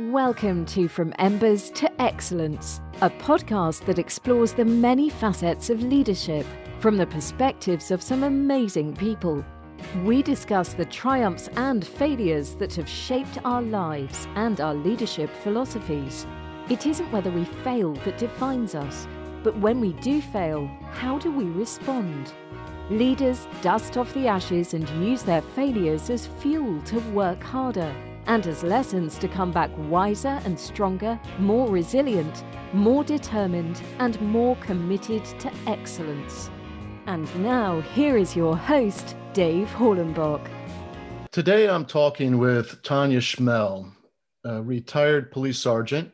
Welcome to From Embers to Excellence, a podcast that explores the many facets of leadership from the perspectives of some amazing people. We discuss the triumphs and failures that have shaped our lives and our leadership philosophies. It isn't whether we fail that defines us, but when we do fail, how do we respond? Leaders dust off the ashes and use their failures as fuel to work harder and as lessons to come back wiser and stronger, more resilient, more determined, and more committed to excellence. And now, here is your host, Dave Hollenbach. Today, I'm talking with Tanya Schmel, a retired police sergeant,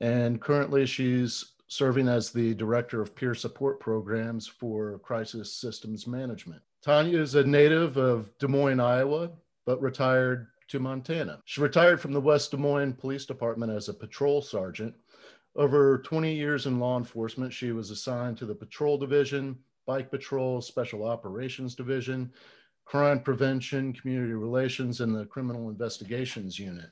and currently she's serving as the Director of Peer Support Programs for Crisis Systems Management. Tanya is a native of Des Moines, Iowa, but retired to Montana. She retired from the West Des Moines Police Department as a patrol sergeant. Over 20 years in law enforcement, she was assigned to the Patrol Division, Bike Patrol, Special Operations Division, Crime Prevention, Community Relations, and the Criminal Investigations Unit.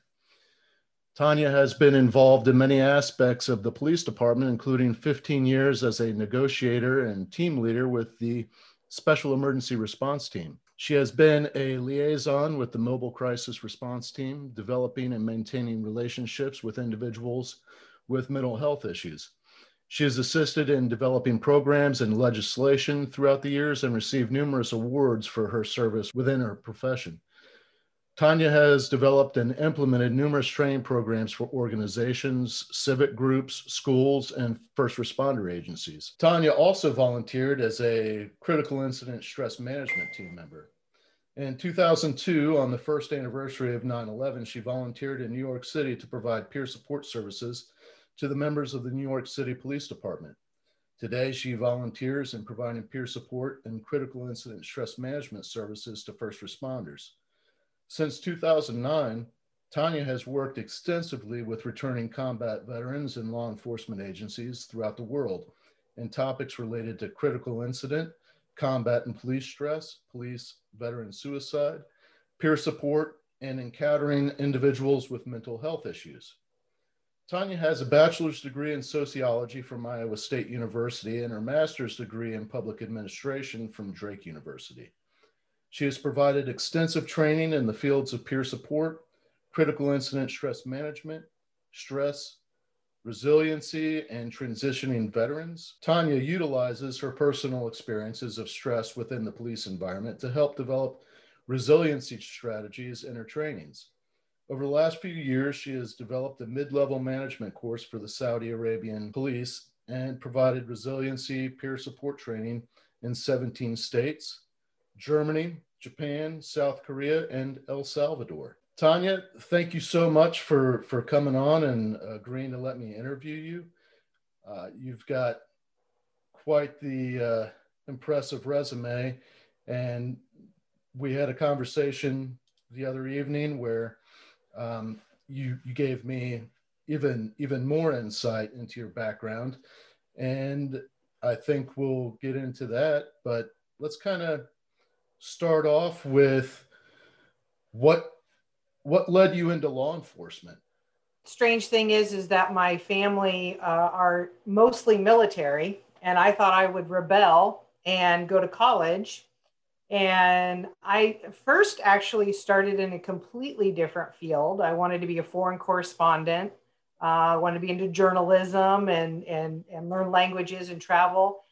Tanya has been involved in many aspects of the police department, including 15 years as a negotiator and team leader with the Special Emergency Response Team. She has been a liaison with the Mobile Crisis Response Team, developing and maintaining relationships with individuals with mental health issues. She has assisted in developing programs and legislation throughout the years and received numerous awards for her service within her profession. Tanya has developed and implemented numerous training programs for organizations, civic groups, schools, and first responder agencies. Tanya also volunteered as a critical incident stress management team member. In 2002, on the first anniversary of 9 11, she volunteered in New York City to provide peer support services to the members of the New York City Police Department. Today, she volunteers in providing peer support and critical incident stress management services to first responders. Since 2009, Tanya has worked extensively with returning combat veterans and law enforcement agencies throughout the world in topics related to critical incident, combat and police stress, police veteran suicide, peer support, and encountering individuals with mental health issues. Tanya has a bachelor's degree in sociology from Iowa State University and her master's degree in public administration from Drake University. She has provided extensive training in the fields of peer support, critical incident stress management, stress, resiliency, and transitioning veterans. Tanya utilizes her personal experiences of stress within the police environment to help develop resiliency strategies in her trainings. Over the last few years, she has developed a mid level management course for the Saudi Arabian police and provided resiliency peer support training in 17 states, Germany, Japan, South Korea, and El Salvador. Tanya, thank you so much for, for coming on and agreeing to let me interview you. Uh, you've got quite the uh, impressive resume, and we had a conversation the other evening where um, you, you gave me even even more insight into your background, and I think we'll get into that. But let's kind of start off with what what led you into law enforcement? Strange thing is is that my family uh, are mostly military and i thought i would rebel and go to college. And i first actually started in a completely different field. I wanted to be a foreign correspondent. Uh, i wanted to be into journalism and, and, and learn languages and travel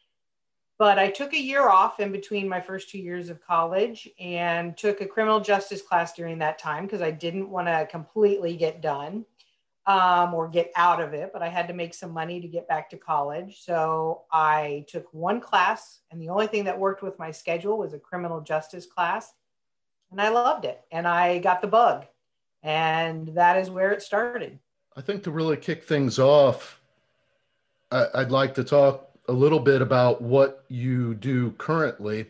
but I took a year off in between my first two years of college and took a criminal justice class during that time because I didn't want to completely get done um, or get out of it, but I had to make some money to get back to college. So I took one class, and the only thing that worked with my schedule was a criminal justice class. And I loved it, and I got the bug. And that is where it started. I think to really kick things off, I'd like to talk a little bit about what you do currently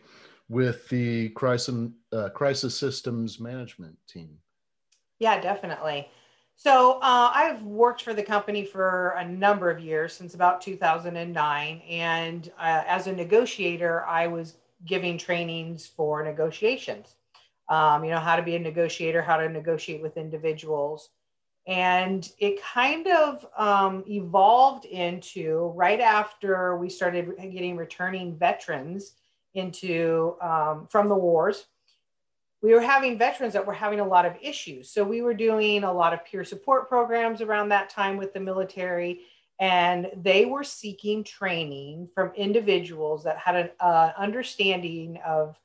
with the crisis, uh, crisis systems management team. Yeah, definitely. So uh, I've worked for the company for a number of years, since about 2009. And uh, as a negotiator, I was giving trainings for negotiations. Um, you know, how to be a negotiator, how to negotiate with individuals. And it kind of um, evolved into right after we started getting returning veterans into um, from the wars. We were having veterans that were having a lot of issues. So we were doing a lot of peer support programs around that time with the military, and they were seeking training from individuals that had an uh, understanding of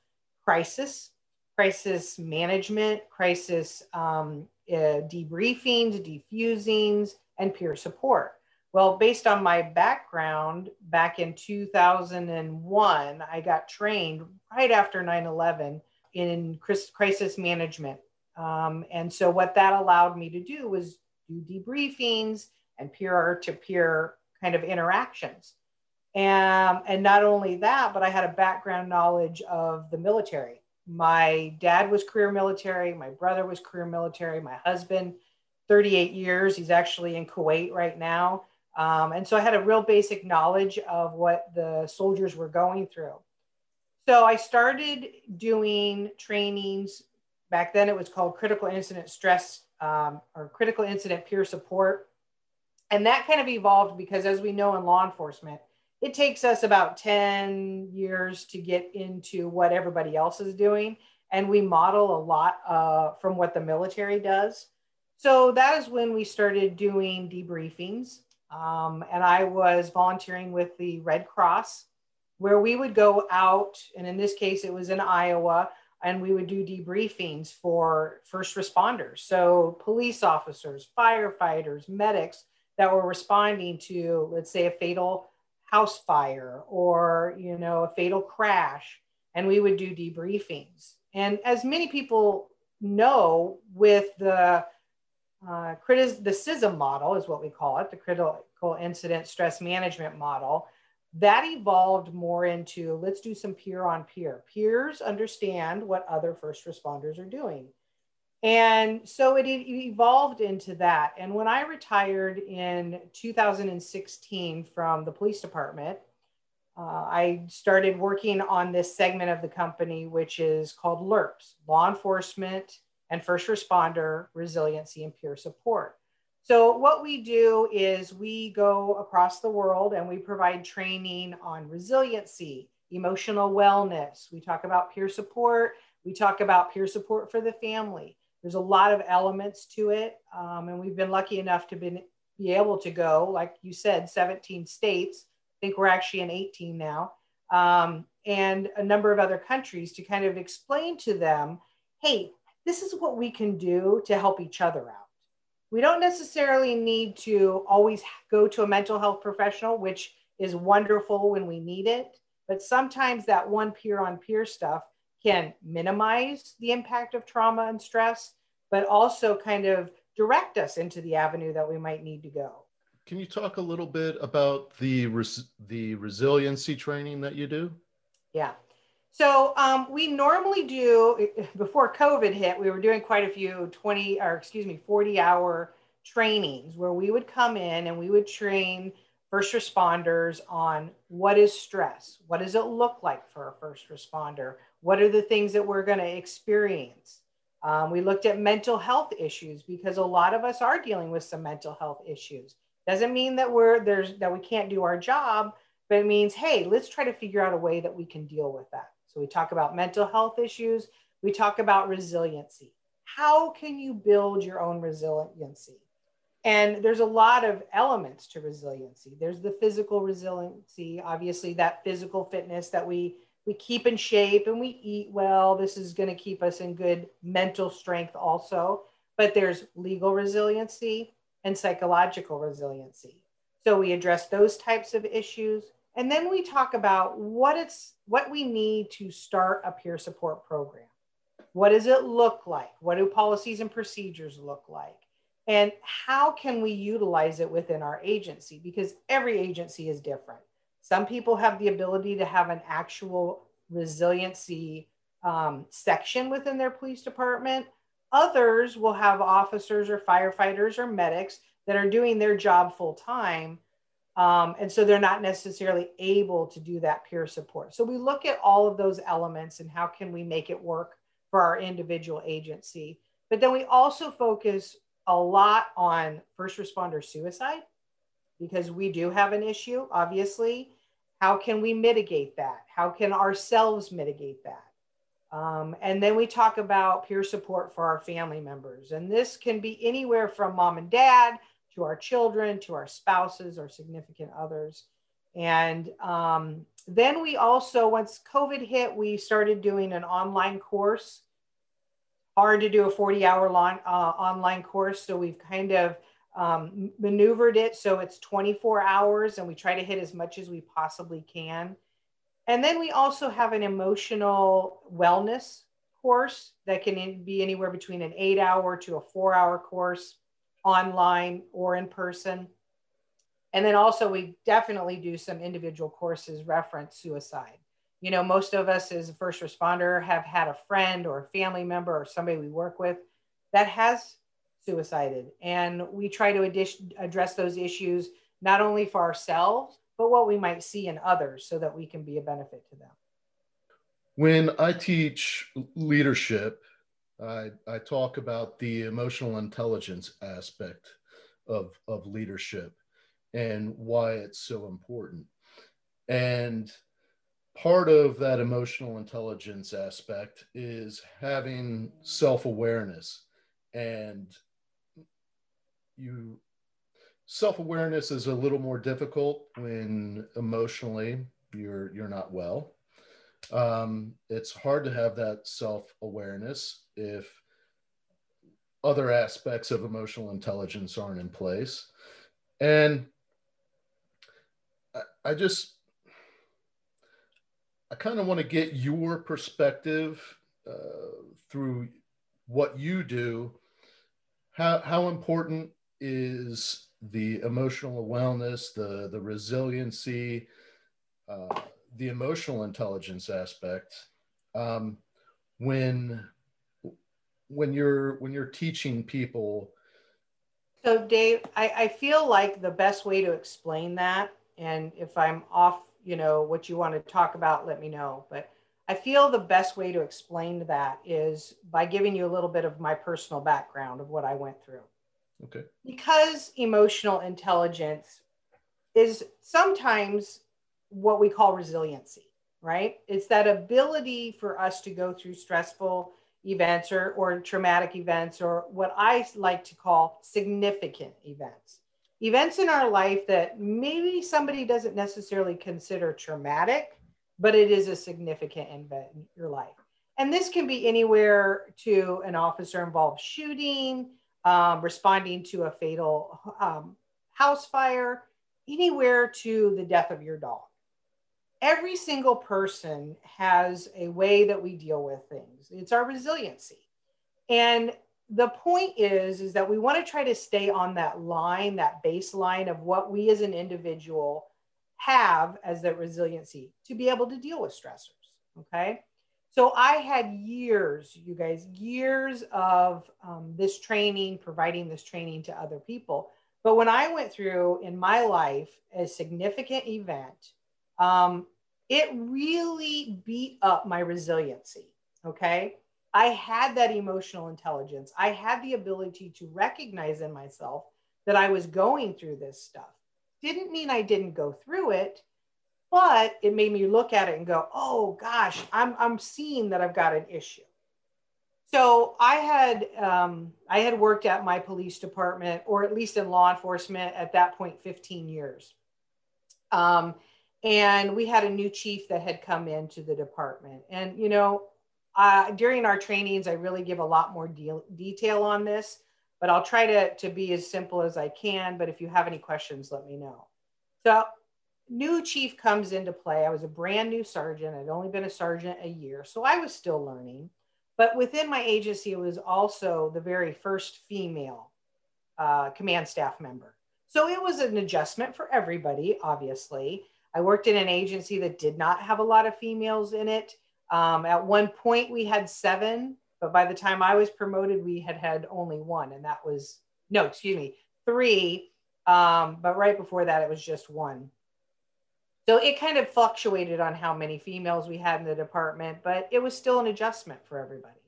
crisis, crisis management, crisis um, uh, debriefings, defusings, and peer support. Well, based on my background back in 2001, I got trained right after 9 11 in crisis management. Um, and so, what that allowed me to do was do debriefings and peer to peer kind of interactions. And, and not only that, but I had a background knowledge of the military. My dad was career military, my brother was career military, my husband, 38 years. He's actually in Kuwait right now. Um, and so I had a real basic knowledge of what the soldiers were going through. So I started doing trainings. Back then, it was called critical incident stress um, or critical incident peer support. And that kind of evolved because, as we know in law enforcement, it takes us about 10 years to get into what everybody else is doing. And we model a lot uh, from what the military does. So that is when we started doing debriefings. Um, and I was volunteering with the Red Cross, where we would go out, and in this case, it was in Iowa, and we would do debriefings for first responders. So, police officers, firefighters, medics that were responding to, let's say, a fatal house fire or you know a fatal crash and we would do debriefings and as many people know with the uh, critis- the CISM model is what we call it, the critical incident stress management model. That evolved more into let's do some peer on peer. Peers understand what other first responders are doing. And so it evolved into that. And when I retired in 2016 from the police department, uh, I started working on this segment of the company, which is called LERPS, Law Enforcement and First Responder Resiliency and Peer Support. So, what we do is we go across the world and we provide training on resiliency, emotional wellness. We talk about peer support. We talk about peer support for the family there's a lot of elements to it. Um, and we've been lucky enough to be, be able to go, like you said, 17 states. I think we're actually in 18 now. Um, and a number of other countries to kind of explain to them hey, this is what we can do to help each other out. We don't necessarily need to always go to a mental health professional, which is wonderful when we need it. But sometimes that one peer on peer stuff can minimize the impact of trauma and stress, but also kind of direct us into the avenue that we might need to go. Can you talk a little bit about the res- the resiliency training that you do? Yeah. So um, we normally do before COVID hit, we were doing quite a few 20 or excuse me, 40 hour trainings where we would come in and we would train first responders on what is stress? What does it look like for a first responder? What are the things that we're going to experience? Um, we looked at mental health issues because a lot of us are dealing with some mental health issues. Doesn't mean that we're there's that we can't do our job, but it means hey, let's try to figure out a way that we can deal with that. So we talk about mental health issues. We talk about resiliency. How can you build your own resiliency? And there's a lot of elements to resiliency. There's the physical resiliency, obviously that physical fitness that we we keep in shape and we eat well. This is going to keep us in good mental strength also. But there's legal resiliency and psychological resiliency. So we address those types of issues. And then we talk about what it's what we need to start a peer support program. What does it look like? What do policies and procedures look like? And how can we utilize it within our agency? Because every agency is different. Some people have the ability to have an actual resiliency um, section within their police department. Others will have officers or firefighters or medics that are doing their job full time. Um, and so they're not necessarily able to do that peer support. So we look at all of those elements and how can we make it work for our individual agency. But then we also focus a lot on first responder suicide because we do have an issue, obviously. How can we mitigate that? How can ourselves mitigate that? Um, and then we talk about peer support for our family members. And this can be anywhere from mom and dad to our children, to our spouses or significant others. And um, then we also, once COVID hit, we started doing an online course. Hard to do a 40 hour long, uh, online course. So we've kind of um, maneuvered it so it's 24 hours and we try to hit as much as we possibly can. And then we also have an emotional wellness course that can be anywhere between an eight hour to a four hour course online or in person. And then also, we definitely do some individual courses reference suicide. You know, most of us as a first responder have had a friend or a family member or somebody we work with that has suicided. And we try to ad- address those issues not only for ourselves, but what we might see in others so that we can be a benefit to them. When I teach leadership, I, I talk about the emotional intelligence aspect of, of leadership and why it's so important. And part of that emotional intelligence aspect is having self awareness. And you, self awareness is a little more difficult when emotionally you're, you're not well. Um, it's hard to have that self awareness if other aspects of emotional intelligence aren't in place. And I I just, I kind of want to get your perspective uh, through what you do. How, how important is the emotional wellness, the, the resiliency, uh, the emotional intelligence aspect um, when when you're when you're teaching people so dave I, I feel like the best way to explain that and if I'm off, you know, what you want to talk about, let me know. But I feel the best way to explain that is by giving you a little bit of my personal background of what I went through. Okay. Because emotional intelligence is sometimes what we call resiliency, right? It's that ability for us to go through stressful events or, or traumatic events or what I like to call significant events events in our life that maybe somebody doesn't necessarily consider traumatic, but it is a significant event in your life. And this can be anywhere to an officer involved shooting, um, responding to a fatal um, house fire, anywhere to the death of your dog. Every single person has a way that we deal with things. It's our resiliency. And the point is is that we want to try to stay on that line that baseline of what we as an individual have as that resiliency to be able to deal with stressors okay so i had years you guys years of um, this training providing this training to other people but when i went through in my life a significant event um, it really beat up my resiliency okay I had that emotional intelligence. I had the ability to recognize in myself that I was going through this stuff. Didn't mean I didn't go through it, but it made me look at it and go, oh gosh, I'm, I'm seeing that I've got an issue. So I had um, I had worked at my police department, or at least in law enforcement at that point, 15 years. Um, and we had a new chief that had come into the department, and you know uh, during our trainings, I really give a lot more deal, detail on this, but I'll try to, to be as simple as I can. But if you have any questions, let me know. So, new chief comes into play. I was a brand new sergeant. I'd only been a sergeant a year, so I was still learning. But within my agency, it was also the very first female uh, command staff member. So it was an adjustment for everybody, obviously. I worked in an agency that did not have a lot of females in it. Um, at one point, we had seven, but by the time I was promoted, we had had only one, and that was no, excuse me, three. Um, but right before that, it was just one. So it kind of fluctuated on how many females we had in the department, but it was still an adjustment for everybody.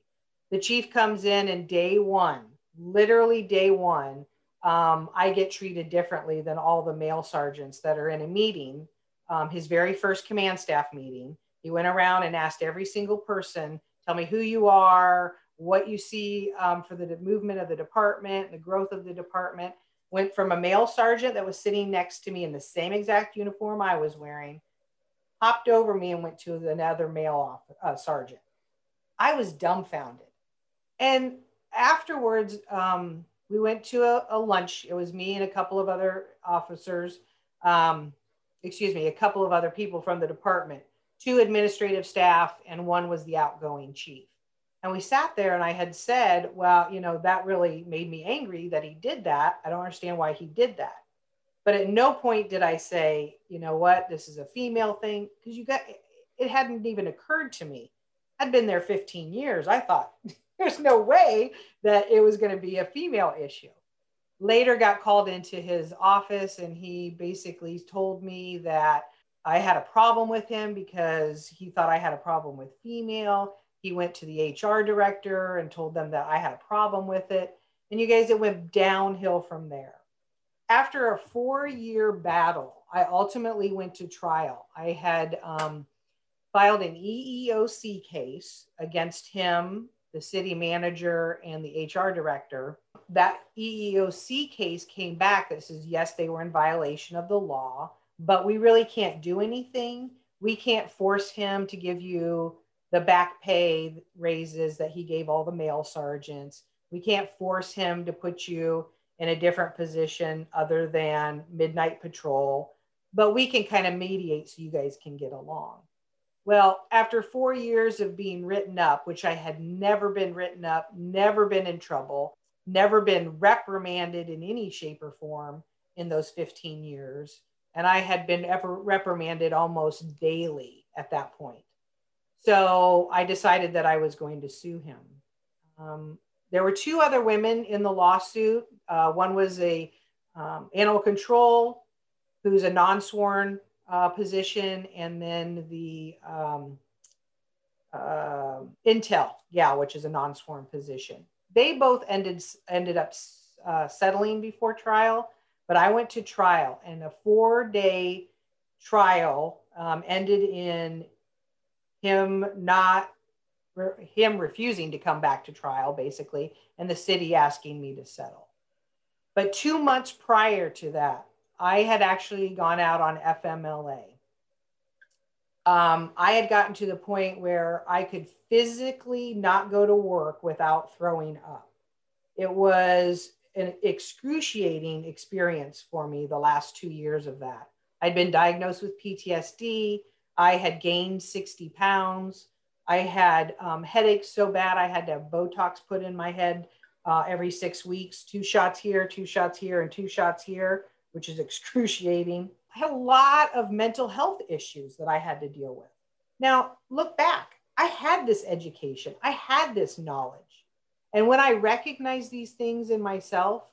The chief comes in, and day one, literally day one, um, I get treated differently than all the male sergeants that are in a meeting. Um, his very first command staff meeting, he went around and asked every single person, "Tell me who you are, what you see um, for the movement of the department, the growth of the department." Went from a male sergeant that was sitting next to me in the same exact uniform I was wearing, hopped over me and went to another male uh, sergeant. I was dumbfounded. And afterwards, um, we went to a, a, lunch. It was me and a couple of other officers, um, excuse me, a couple of other people from the department, two administrative staff, and one was the outgoing chief. And we sat there, and I had said, Well, you know, that really made me angry that he did that. I don't understand why he did that. But at no point did I say, You know what, this is a female thing, because you got it hadn't even occurred to me. I'd been there 15 years. I thought, there's no way that it was going to be a female issue. Later got called into his office and he basically told me that I had a problem with him because he thought I had a problem with female. He went to the HR director and told them that I had a problem with it. And you guys, it went downhill from there. After a four year battle, I ultimately went to trial. I had um, filed an EEOC case against him the city manager and the HR director. That EEOC case came back that says, yes, they were in violation of the law, but we really can't do anything. We can't force him to give you the back pay raises that he gave all the male sergeants. We can't force him to put you in a different position other than midnight patrol, but we can kind of mediate so you guys can get along. Well, after four years of being written up, which I had never been written up, never been in trouble, never been reprimanded in any shape or form in those 15 years, and I had been ever reprimanded almost daily at that point. So I decided that I was going to sue him. Um, there were two other women in the lawsuit. Uh, one was a um, animal control, who's a non-sworn uh, position and then the um, uh, Intel, yeah, which is a non-sworn position. They both ended ended up uh, settling before trial, but I went to trial, and a four-day trial um, ended in him not him refusing to come back to trial, basically, and the city asking me to settle. But two months prior to that, I had actually gone out on FMLA. Um, I had gotten to the point where I could physically not go to work without throwing up. It was an excruciating experience for me the last two years of that. I'd been diagnosed with PTSD. I had gained 60 pounds. I had um, headaches so bad I had to have Botox put in my head uh, every six weeks two shots here, two shots here, and two shots here which is excruciating. I had a lot of mental health issues that I had to deal with. Now, look back, I had this education, I had this knowledge. And when I recognized these things in myself,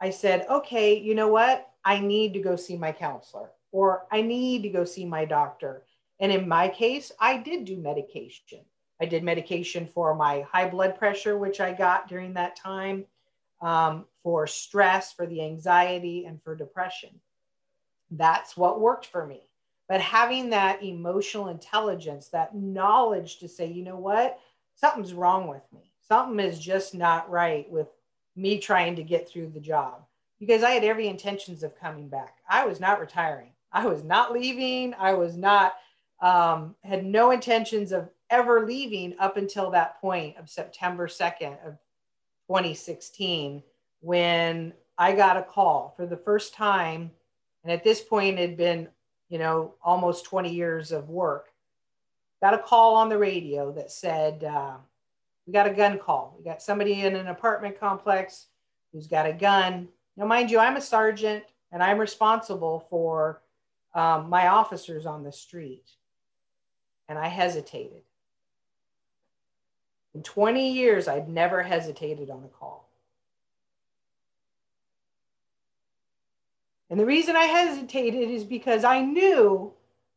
I said, okay, you know what? I need to go see my counselor or I need to go see my doctor. And in my case, I did do medication. I did medication for my high blood pressure, which I got during that time um, for stress, for the anxiety, and for depression. That's what worked for me. But having that emotional intelligence, that knowledge to say, you know what, something's wrong with me. Something is just not right with me trying to get through the job because I had every intentions of coming back. I was not retiring. I was not leaving. I was not, um, had no intentions of ever leaving up until that point of September 2nd of 2016 when I got a call for the first time. And at this point, it had been, you know, almost 20 years of work. Got a call on the radio that said, uh, We got a gun call. We got somebody in an apartment complex who's got a gun. Now, mind you, I'm a sergeant and I'm responsible for um, my officers on the street. And I hesitated. In 20 years, I'd never hesitated on a call. And the reason I hesitated is because I knew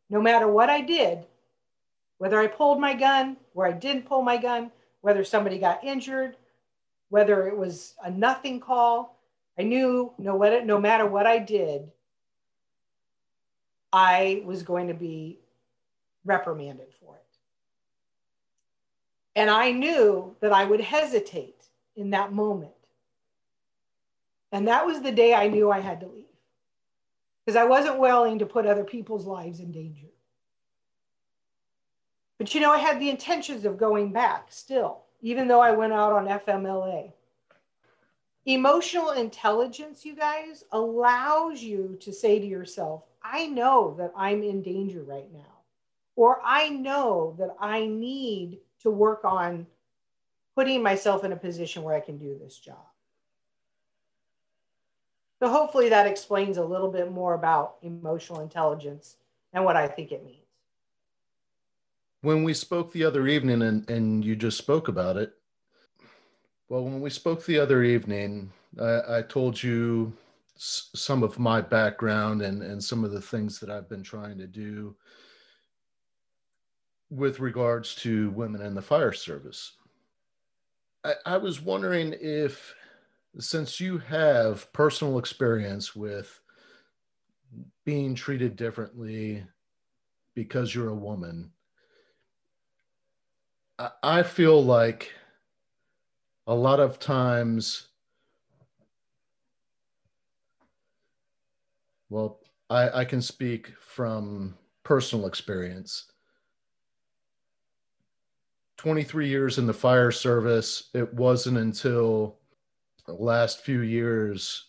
no matter what I did, whether I pulled my gun, where I didn't pull my gun, whether somebody got injured, whether it was a nothing call. I knew no, what, no matter what I did, I was going to be reprimanded for it. And I knew that I would hesitate in that moment. And that was the day I knew I had to leave because I wasn't willing to put other people's lives in danger. But you know, I had the intentions of going back still, even though I went out on FMLA. Emotional intelligence, you guys, allows you to say to yourself, I know that I'm in danger right now, or I know that I need to work on putting myself in a position where I can do this job. So hopefully that explains a little bit more about emotional intelligence and what I think it means. When we spoke the other evening and, and you just spoke about it, well, when we spoke the other evening, I, I told you s- some of my background and, and some of the things that I've been trying to do with regards to women in the fire service. I, I was wondering if since you have personal experience with being treated differently because you're a woman, I feel like a lot of times, well, I, I can speak from personal experience. 23 years in the fire service, it wasn't until the last few years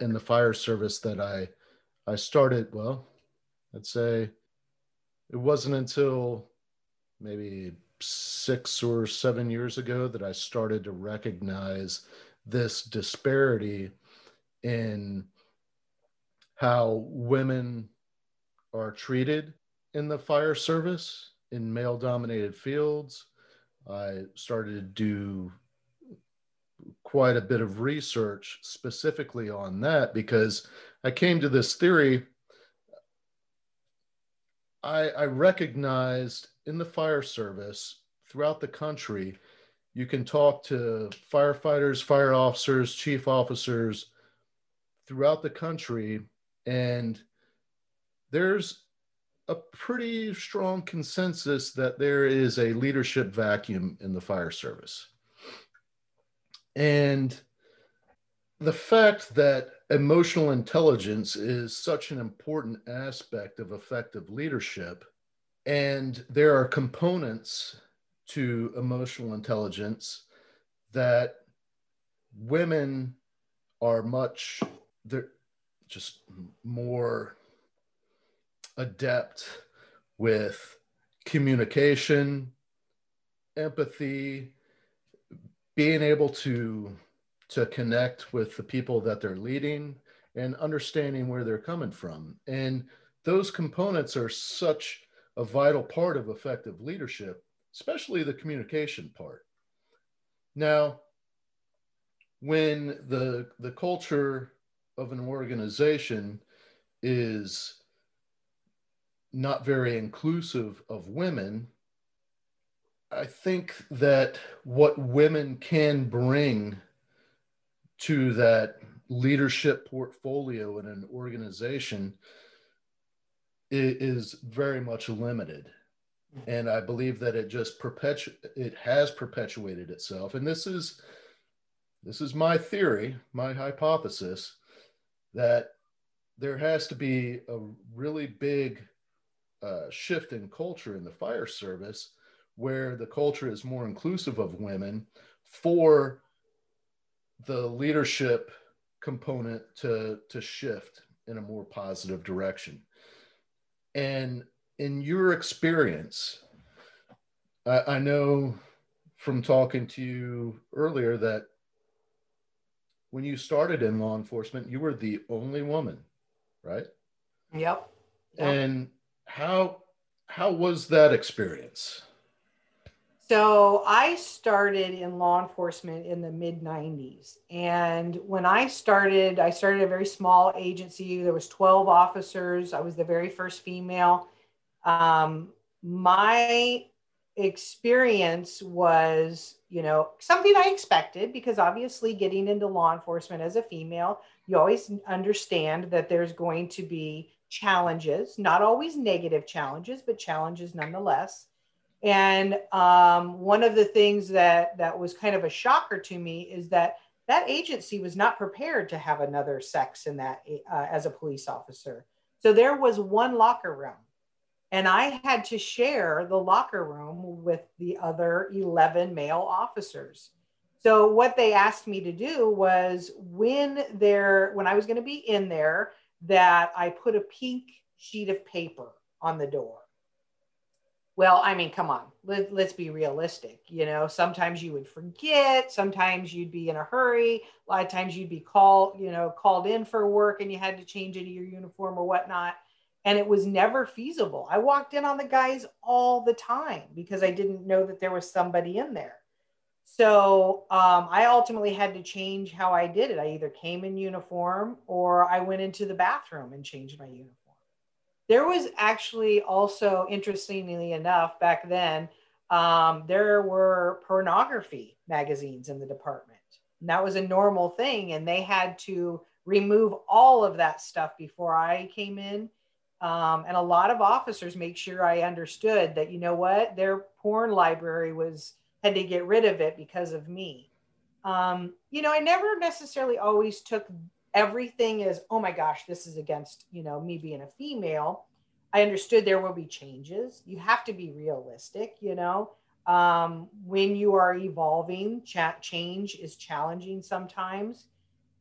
in the fire service that I I started well I'd say it wasn't until maybe 6 or 7 years ago that I started to recognize this disparity in how women are treated in the fire service in male dominated fields I started to do quite a bit of research specifically on that because I came to this theory. I, I recognized in the fire service throughout the country, you can talk to firefighters, fire officers, chief officers throughout the country, and there's a pretty strong consensus that there is a leadership vacuum in the fire service. And the fact that emotional intelligence is such an important aspect of effective leadership, and there are components to emotional intelligence that women are much they're just more adept with communication empathy being able to to connect with the people that they're leading and understanding where they're coming from. And those components are such a vital part of effective leadership especially the communication part. Now when the the culture of an organization is not very inclusive of women I think that what women can bring to that leadership portfolio in an organization is very much limited. Mm-hmm. And i believe that it just perpetu it has perpetuated itself. And this is this is my theory my hypothesis that there has to be a really big uh, shift in culture in the fire service where the culture is more inclusive of women for the leadership component to, to shift in a more positive direction. And in your experience, I, I know from talking to you earlier that when you started in law enforcement, you were the only woman, right? Yep. yep. And how how was that experience? So I started in law enforcement in the mid 90s. And when I started, I started a very small agency. There was 12 officers. I was the very first female. Um, my experience was, you know, something I expected because obviously getting into law enforcement as a female, you always understand that there's going to be challenges, not always negative challenges, but challenges nonetheless. And um, one of the things that that was kind of a shocker to me is that that agency was not prepared to have another sex in that uh, as a police officer. So there was one locker room, and I had to share the locker room with the other 11 male officers. So what they asked me to do was when there when I was going to be in there that I put a pink sheet of paper on the door. Well, I mean, come on, Let, us be realistic. You know, sometimes you would forget, sometimes you'd be in a hurry, a lot of times you'd be called, you know, called in for work and you had to change into your uniform or whatnot. And it was never feasible. I walked in on the guys all the time because I didn't know that there was somebody in there. So um, I ultimately had to change how I did it. I either came in uniform or I went into the bathroom and changed my uniform. There was actually also, interestingly enough, back then, um, there were pornography magazines in the department. And that was a normal thing. And they had to remove all of that stuff before I came in. Um, and a lot of officers make sure I understood that, you know what, their porn library was had to get rid of it because of me. Um, you know, I never necessarily always took everything as, oh my gosh, this is against, you know, me being a female. I understood there will be changes. You have to be realistic, you know. Um, when you are evolving, change is challenging sometimes.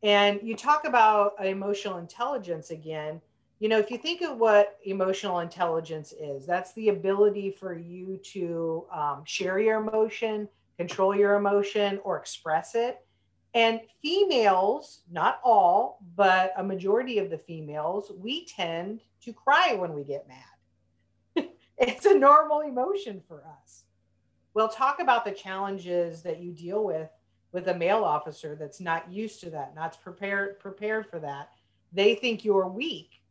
And you talk about emotional intelligence again. You know, if you think of what emotional intelligence is, that's the ability for you to um, share your emotion, control your emotion, or express it. And females, not all, but a majority of the females, we tend to cry when we get mad. it's a normal emotion for us. We'll talk about the challenges that you deal with with a male officer that's not used to that, not prepared prepared for that. They think you're weak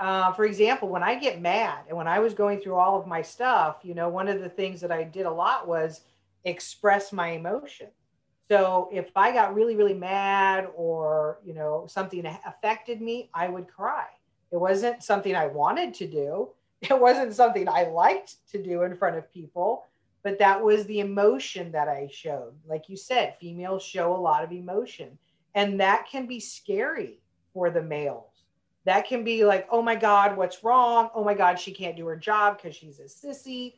uh, for example, when I get mad and when I was going through all of my stuff, you know, one of the things that I did a lot was express my emotion. So if I got really, really mad or, you know, something affected me, I would cry. It wasn't something I wanted to do. It wasn't something I liked to do in front of people, but that was the emotion that I showed. Like you said, females show a lot of emotion, and that can be scary for the males that can be like, oh my God, what's wrong? Oh my God, she can't do her job because she's a sissy.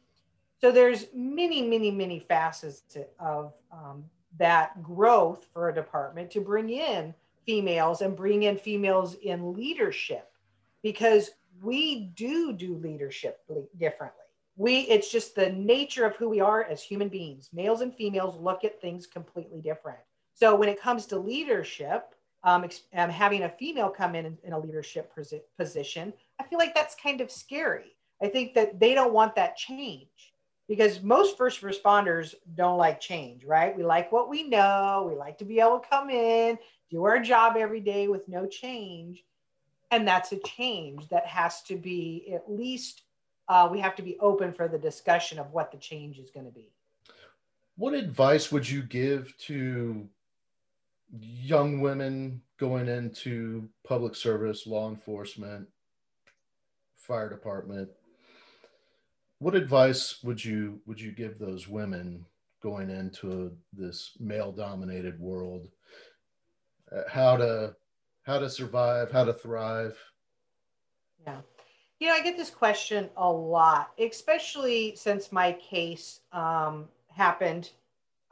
So there's many, many, many facets to, of um, that growth for a department to bring in females and bring in females in leadership because we do do leadership differently. We, it's just the nature of who we are as human beings. Males and females look at things completely different. So when it comes to leadership, um, um, having a female come in in a leadership position, I feel like that's kind of scary. I think that they don't want that change because most first responders don't like change, right? We like what we know. We like to be able to come in, do our job every day with no change. And that's a change that has to be at least, uh, we have to be open for the discussion of what the change is going to be. What advice would you give to young women going into public service, law enforcement, fire department. What advice would you would you give those women going into this male dominated world? Uh, how to how to survive, how to thrive? Yeah. You know, I get this question a lot, especially since my case um, happened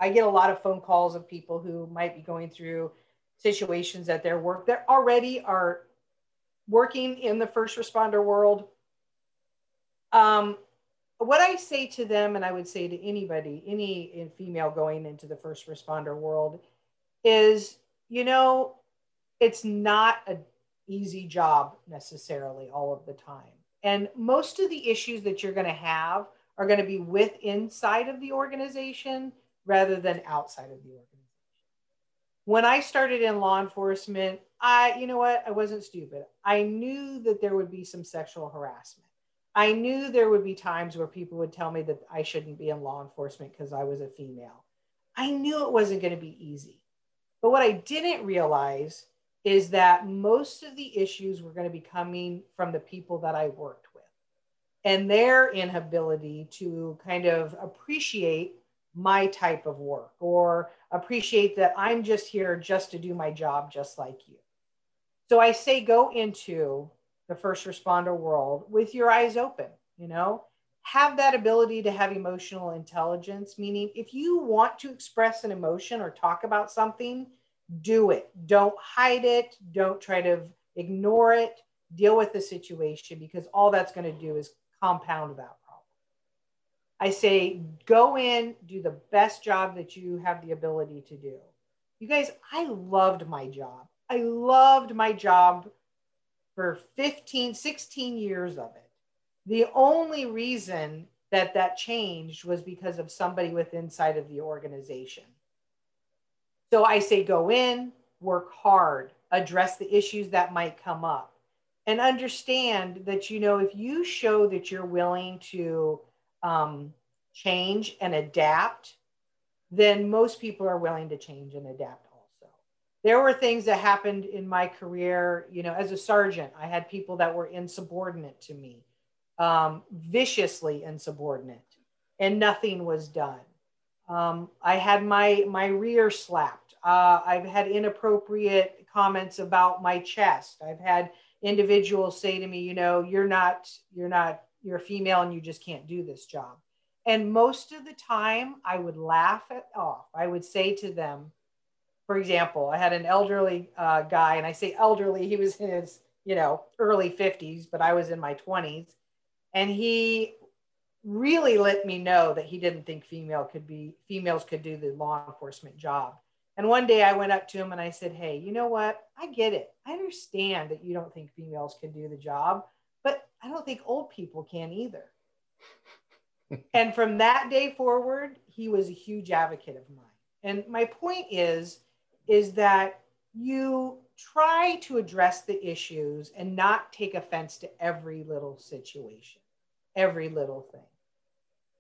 I get a lot of phone calls of people who might be going through situations at their work that already are working in the first responder world. Um, what I say to them, and I would say to anybody, any female going into the first responder world, is you know, it's not an easy job necessarily all of the time. And most of the issues that you're going to have are going to be with inside of the organization rather than outside of the organization. When I started in law enforcement, I, you know what, I wasn't stupid. I knew that there would be some sexual harassment. I knew there would be times where people would tell me that I shouldn't be in law enforcement because I was a female. I knew it wasn't going to be easy. But what I didn't realize is that most of the issues were going to be coming from the people that I worked with and their inability to kind of appreciate my type of work or appreciate that I'm just here just to do my job just like you. So I say go into the first responder world with your eyes open, you know, have that ability to have emotional intelligence, meaning if you want to express an emotion or talk about something, do it. Don't hide it. Don't try to ignore it. Deal with the situation because all that's going to do is compound that. I say go in, do the best job that you have the ability to do. You guys, I loved my job. I loved my job for 15, 16 years of it. The only reason that that changed was because of somebody with inside of the organization. So I say go in, work hard, address the issues that might come up, and understand that, you know, if you show that you're willing to um, change and adapt, then most people are willing to change and adapt also. There were things that happened in my career, you know, as a sergeant, I had people that were insubordinate to me, um, viciously insubordinate, and nothing was done. Um, I had my my rear slapped. Uh, I've had inappropriate comments about my chest. I've had individuals say to me, you know, you're not you're not you're female and you just can't do this job. And most of the time, I would laugh it off. I would say to them, for example, I had an elderly uh, guy, and I say elderly, he was in his you know early 50s, but I was in my 20s, and he really let me know that he didn't think female could be females could do the law enforcement job. And one day I went up to him and I said, "Hey, you know what? I get it. I understand that you don't think females can do the job, I don't think old people can either." and from that day forward, he was a huge advocate of mine. And my point is is that you try to address the issues and not take offense to every little situation, every little thing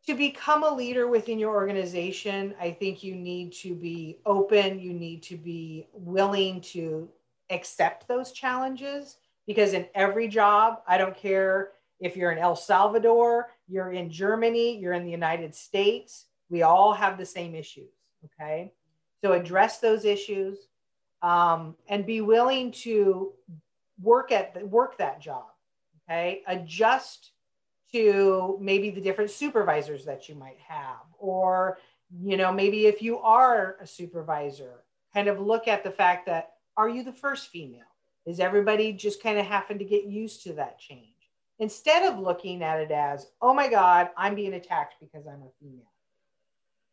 to become a leader within your organization, I think you need to be open, you need to be willing to accept those challenges because in every job, I don't care if you're in El Salvador, you're in Germany, you're in the United States, we all have the same issues. Okay. So address those issues um, and be willing to work at the, work that job. Okay. Adjust to maybe the different supervisors that you might have or you know maybe if you are a supervisor kind of look at the fact that are you the first female is everybody just kind of having to get used to that change? Instead of looking at it as oh my god i'm being attacked because i'm a female.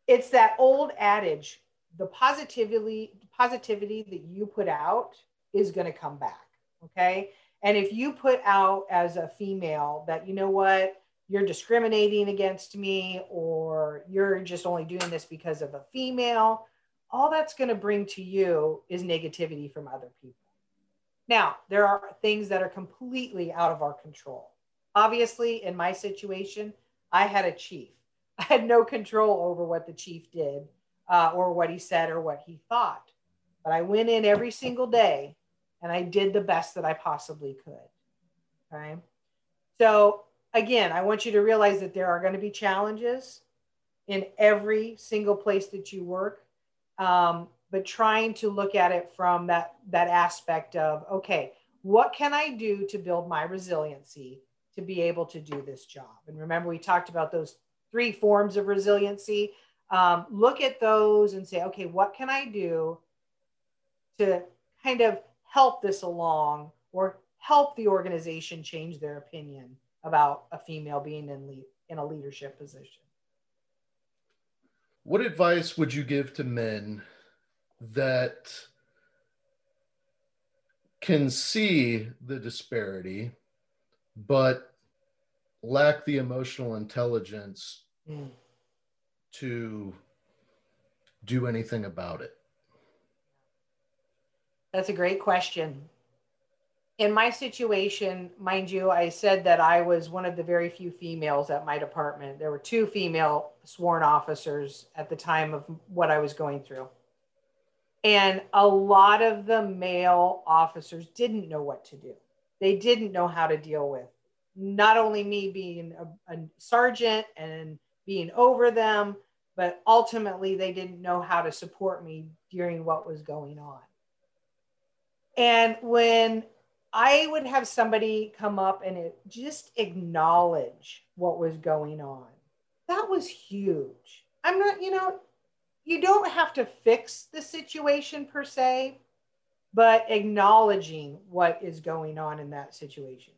It's that old adage the positivity positivity that you put out is going to come back okay? And if you put out as a female that, you know what, you're discriminating against me or you're just only doing this because of a female, all that's going to bring to you is negativity from other people. Now, there are things that are completely out of our control. Obviously, in my situation, I had a chief. I had no control over what the chief did uh, or what he said or what he thought. But I went in every single day and I did the best that I possibly could. Okay. So, again, I want you to realize that there are going to be challenges in every single place that you work. Um, but trying to look at it from that that aspect of okay what can i do to build my resiliency to be able to do this job and remember we talked about those three forms of resiliency um, look at those and say okay what can i do to kind of help this along or help the organization change their opinion about a female being in, lead, in a leadership position. What advice would you give to men that can see the disparity but lack the emotional intelligence mm. to do anything about it? That's a great question. in my situation, mind you, I said that I was one of the very few females at my department. There were two female sworn officers at the time of what I was going through. And a lot of the male officers didn't know what to do. They didn't know how to deal with not only me being a, a sergeant and being over them, but ultimately they didn't know how to support me during what was going on. And when I would have somebody come up and it, just acknowledge what was going on, that was huge. I'm not, you know, you don't have to fix the situation per se, but acknowledging what is going on in that situation.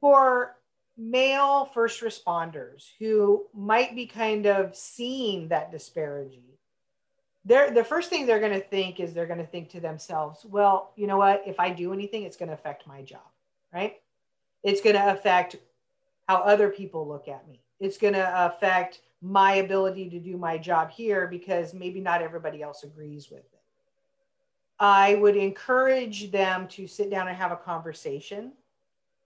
For male first responders who might be kind of seeing that disparity they're the first thing they're going to think is they're going to think to themselves well you know what? If i do anything it's going to affect my job right? It's going to affect how other people look at me. It's going to affect my ability to do my job here because maybe not everybody else agrees with it i would encourage them to sit down and have a conversation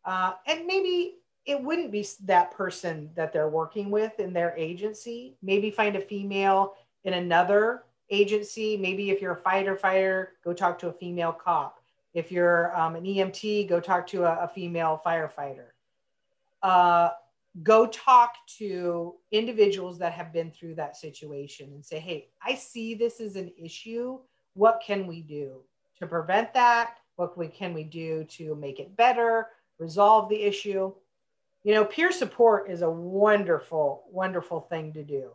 uh, and maybe it wouldn't be that person that they're working with in their agency maybe find a female in another agency, maybe if you're a fighter fighter, go talk to a female cop. If you're um, an EMT, go talk to a, a female firefighter. Uh, go talk to individuals that have been through that situation and say, hey, I see this as an issue. What can we do to prevent that? What can we do to make it better, resolve the issue? You know, peer support is a wonderful, wonderful thing to do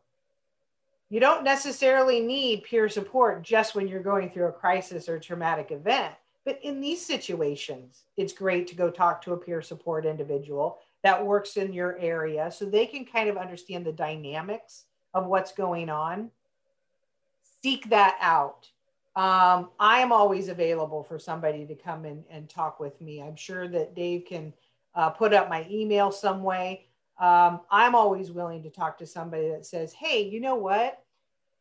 you don't necessarily need peer support just when you're going through a crisis or traumatic event. But in these situations, it's great to go talk to a peer support individual that works in your area so they can kind of understand the dynamics of what's going on. Seek that out. Um, I am always available for somebody to come in and talk with me. I'm sure that Dave can uh, put up my email some way. Um, I'm always willing to talk to somebody that says, hey, you know what?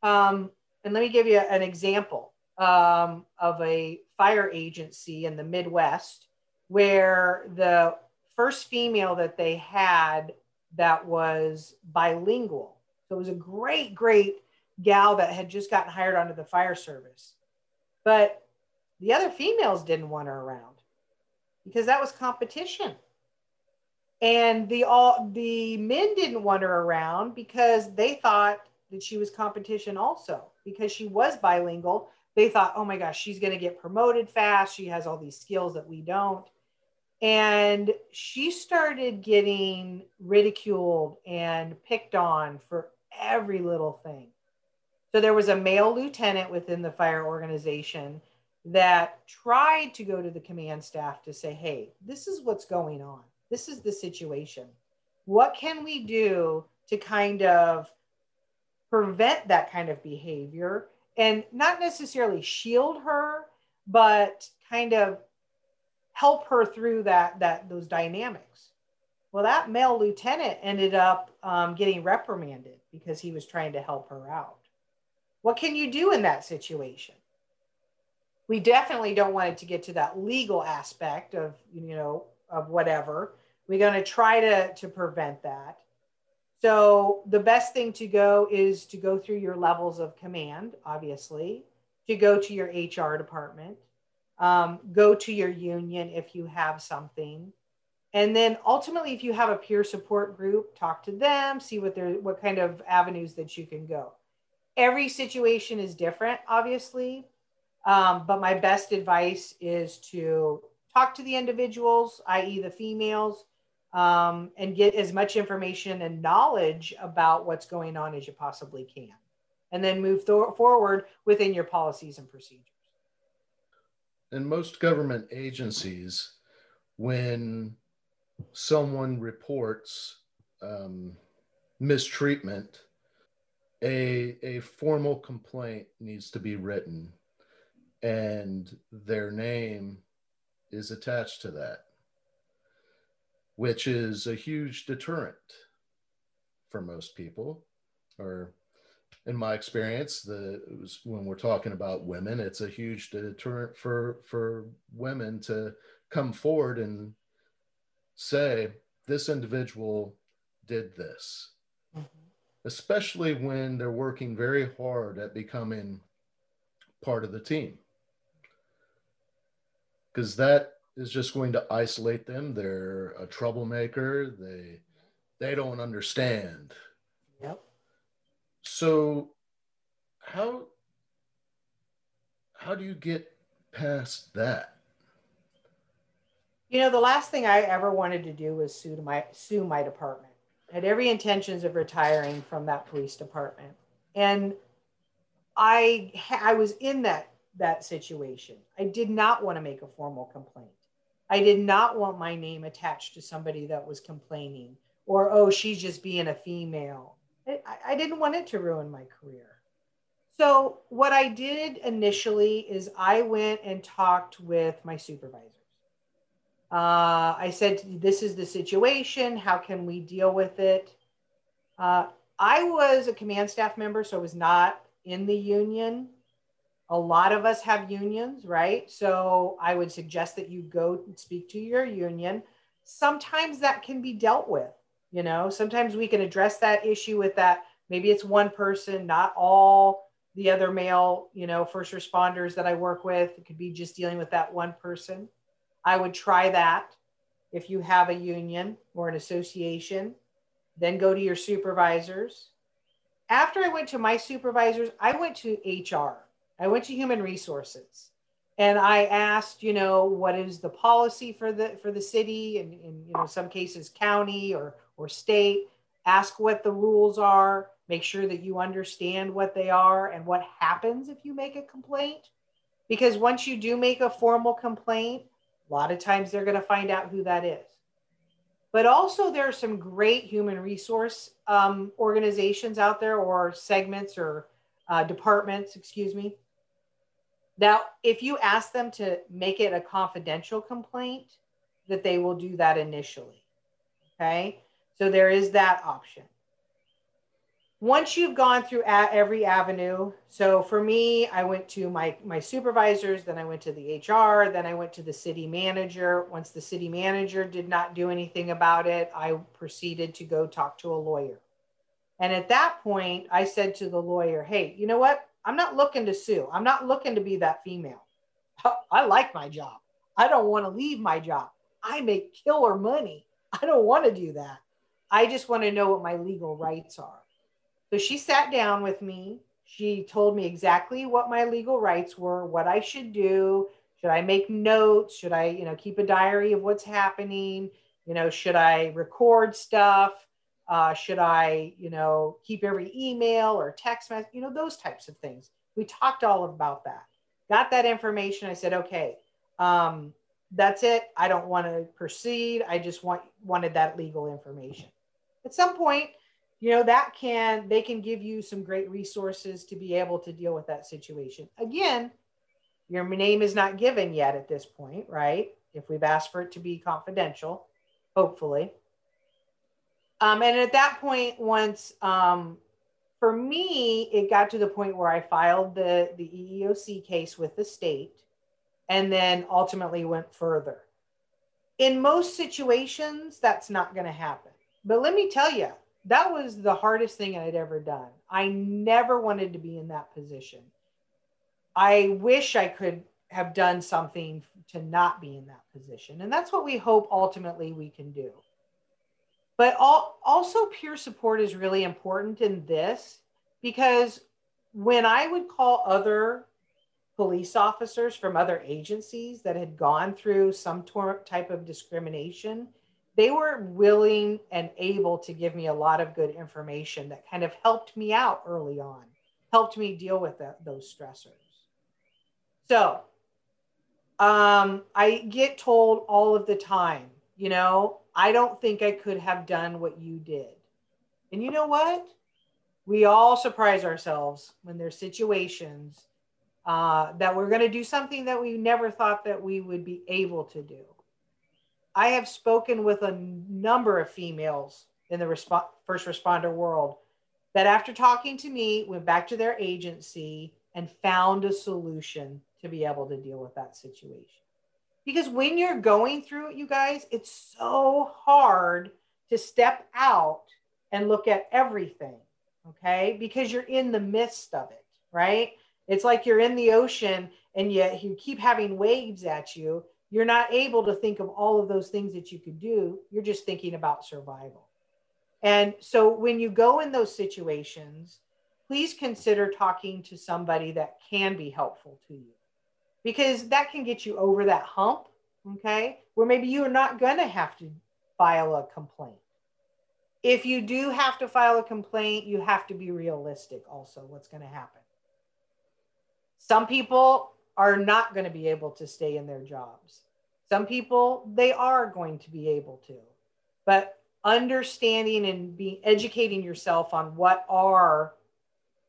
Um, and let me give you an example um, of a fire agency in the Midwest where the first female that they had that was bilingual. So it was a great, great gal that had just gotten hired onto the fire service. But the other females didn't want her around because that was competition. And the all the men didn't want her around because they thought that she was competition also because she was bilingual. They thought, oh my gosh, she's going to get promoted fast. She has all these skills that we don't. And she started getting ridiculed and picked on for every little thing. So there was a male lieutenant within the fire organization that tried to go to the command staff to say, hey, this is what's going on. This is the situation. What can we do to kind of prevent that kind of behavior and not necessarily shield her, but kind of help her through that that those dynamics. Well, that male lieutenant ended up um, getting reprimanded because he was trying to help her out. What can you do in that situation? We definitely don't want it to get to that legal aspect of you know of whatever. We're going to try to to prevent that. So the best thing to go is to go through your levels of command, obviously, to go to your HR department, um, go to your union if you have something. And then ultimately, if you have a peer support group, talk to them, see what they're what kind of avenues that you can go. Every situation is different, obviously. Um, but my best advice is to talk to the individuals, i.e., the females, um, and get as much information and knowledge about what's going on as you possibly can. And then move th- forward within your policies and procedures. In most government agencies, when someone reports um, mistreatment, a, a formal complaint needs to be written and their name is attached to that which is a huge deterrent for most people or in my experience the when we're talking about women it's a huge deterrent for for women to come forward and say, this individual did this, mm-hmm. especially when they're working very hard at becoming part of the team. Because that is just going to isolate them. They're a troublemaker. They they don't understand. Yep. So how how do you get past that? You know, the last thing I ever wanted to do was sue my sue my department. I had every intentions of retiring from that police department, and I I was in that that situation. I did not want to make a formal complaint. I did not want my name attached to somebody that was complaining or, oh, she's just being a female. I, I didn't want it to ruin my career. So, what I did initially is I went and talked with my supervisors. Uh, I said, This is the situation. How can we deal with it? Uh, I was a command staff member, so I was not in the union. A lot of us have unions, right? So I would suggest that you go and speak to your union. Sometimes that can be dealt with. You know, sometimes we can address that issue with that. Maybe it's one person, not all the other male, you know, first responders that I work with. It could be just dealing with that one person. I would try that if you have a union or an association. Then go to your supervisors. After I went to my supervisors, I went to HR. I went to human resources and I asked, you know, what is the policy for the for the city and in you know some cases county or or state. Ask what the rules are. Make sure that you understand what they are and what happens if you make a complaint. Because once you do make a formal complaint, a lot of times they're going to find out who that is. But also, there are some great human resource um, organizations out there, or segments, or uh, departments, excuse me, now, if you ask them to make it a confidential complaint, that they will do that initially. Okay. So there is that option. Once you've gone through every avenue, so for me, I went to my, my supervisors, then I went to the HR, then I went to the city manager. Once the city manager did not do anything about it, I proceeded to go talk to a lawyer. And at that point, I said to the lawyer, Hey, you know what? I'm not looking to sue. I'm not looking to be that female. I like my job. I don't want to leave my job. I make killer money. I don't want to do that. I just want to know what my legal rights are. So she sat down with me. She told me exactly what my legal rights were, what I should do. Should I make notes? Should I, you know, keep a diary of what's happening? You know, should I record stuff? Uh, should I, you know, keep every email or text message? You know, those types of things. We talked all about that. Got that information. I said, okay, um, that's it. I don't want to proceed. I just want wanted that legal information. At some point, you know, that can they can give you some great resources to be able to deal with that situation. Again, your name is not given yet at this point, right? If we've asked for it to be confidential, hopefully. Um, and at that point, once um, for me, it got to the point where I filed the, the EEOC case with the state and then ultimately went further. In most situations, that's not going to happen. But let me tell you, that was the hardest thing I'd ever done. I never wanted to be in that position. I wish I could have done something to not be in that position. And that's what we hope ultimately we can do. But all, also, peer support is really important in this because when I would call other police officers from other agencies that had gone through some type of discrimination, they were willing and able to give me a lot of good information that kind of helped me out early on, helped me deal with those stressors. So um, I get told all of the time, you know, I don't think I could have done what you did. And you know what? We all surprise ourselves when there's situations uh, that we're going to do something that we never thought that we would be able to do. I have spoken with a number of females in the resp- first responder world that after talking to me went back to their agency and found a solution to be able to deal with that situation. Because when you're going through it, you guys, it's so hard to step out and look at everything. Okay. Because you're in the midst of it, right? It's like you're in the ocean and yet you keep having waves at you. You're not able to think of all of those things that you could do. You're just thinking about survival. And so when you go in those situations, please consider talking to somebody that can be helpful to you because that can get you over that hump, okay? Where maybe you are not going to have to file a complaint. If you do have to file a complaint, you have to be realistic also what's going to happen. Some people are not going to be able to stay in their jobs. Some people they are going to be able to. But understanding and be educating yourself on what are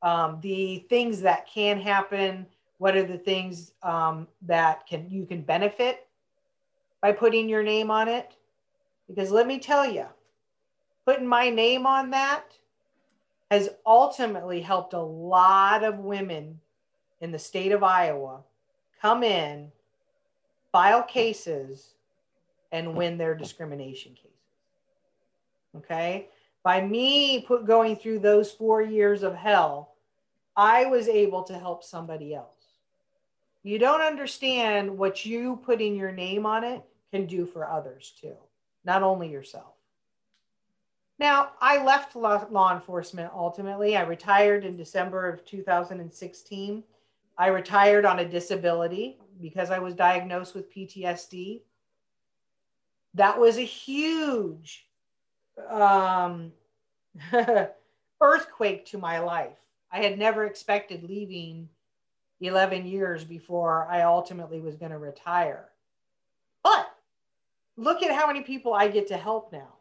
um, the things that can happen what are the things um, that can you can benefit by putting your name on it because let me tell you putting my name on that has ultimately helped a lot of women in the state of iowa come in file cases and win their discrimination cases Okay. By me put going through those four years of hell, I was able to help somebody else. You don't understand what you putting your name on it can do for others too, not only yourself. Now, I left law, enforcement ultimately. I retired in December of 2016. I retired on a disability because I was diagnosed with PTSD. That was a huge um, earthquake to my life. I had never expected leaving 11 years before I ultimately was going to retire. But look at how many people I get to help now.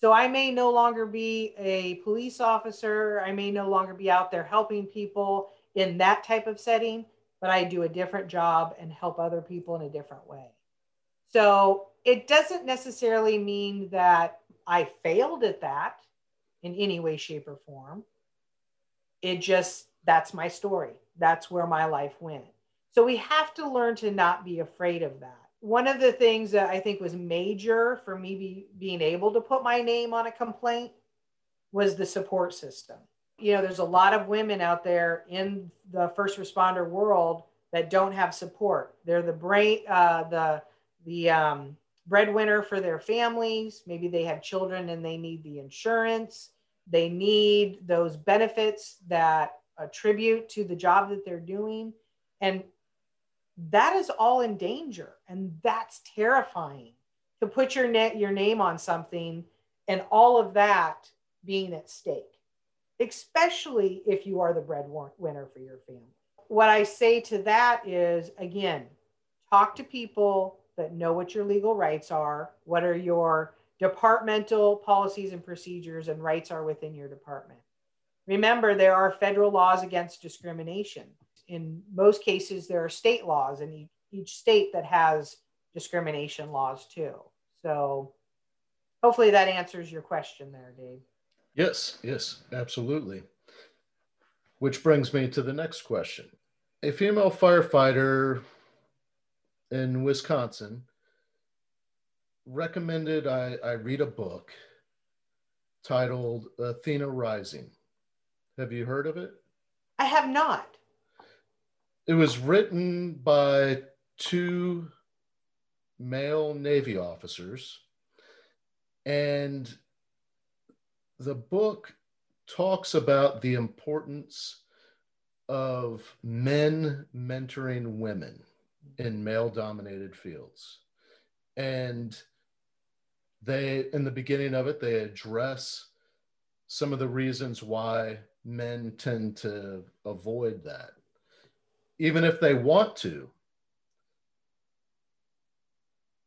So I may no longer be a police officer. I may no longer be out there helping people in that type of setting, but I do a different job and help other people in a different way. So it doesn't necessarily mean that I failed at that in any way, shape, or form. It just, that's my story. That's where my life went. So we have to learn to not be afraid of that. One of the things that I think was major for me be, being able to put my name on a complaint was the support system. You know, there's a lot of women out there in the first responder world that don't have support. They're the brain, uh, the the um, breadwinner for their families. Maybe they have children and they need the insurance. They need those benefits that attribute to the job that they're doing. And that is all in danger. And that's terrifying to put your, net, your name on something and all of that being at stake, especially if you are the breadwinner for your family. What I say to that is again, talk to people that know what your legal rights are, what are your departmental policies and procedures and rights are within your department. Remember, there are federal laws against discrimination. In most cases, there are state laws in each state that has discrimination laws too. So hopefully that answers your question there, Dave. Yes, yes, absolutely. Which brings me to the next question. A female firefighter in Wisconsin recommended I, I read a book titled Athena Rising. Have you heard of it? I have not. It was written by two male Navy officers. And the book talks about the importance of men mentoring women in male dominated fields. And they, in the beginning of it, they address some of the reasons why men tend to avoid that. Even if they want to,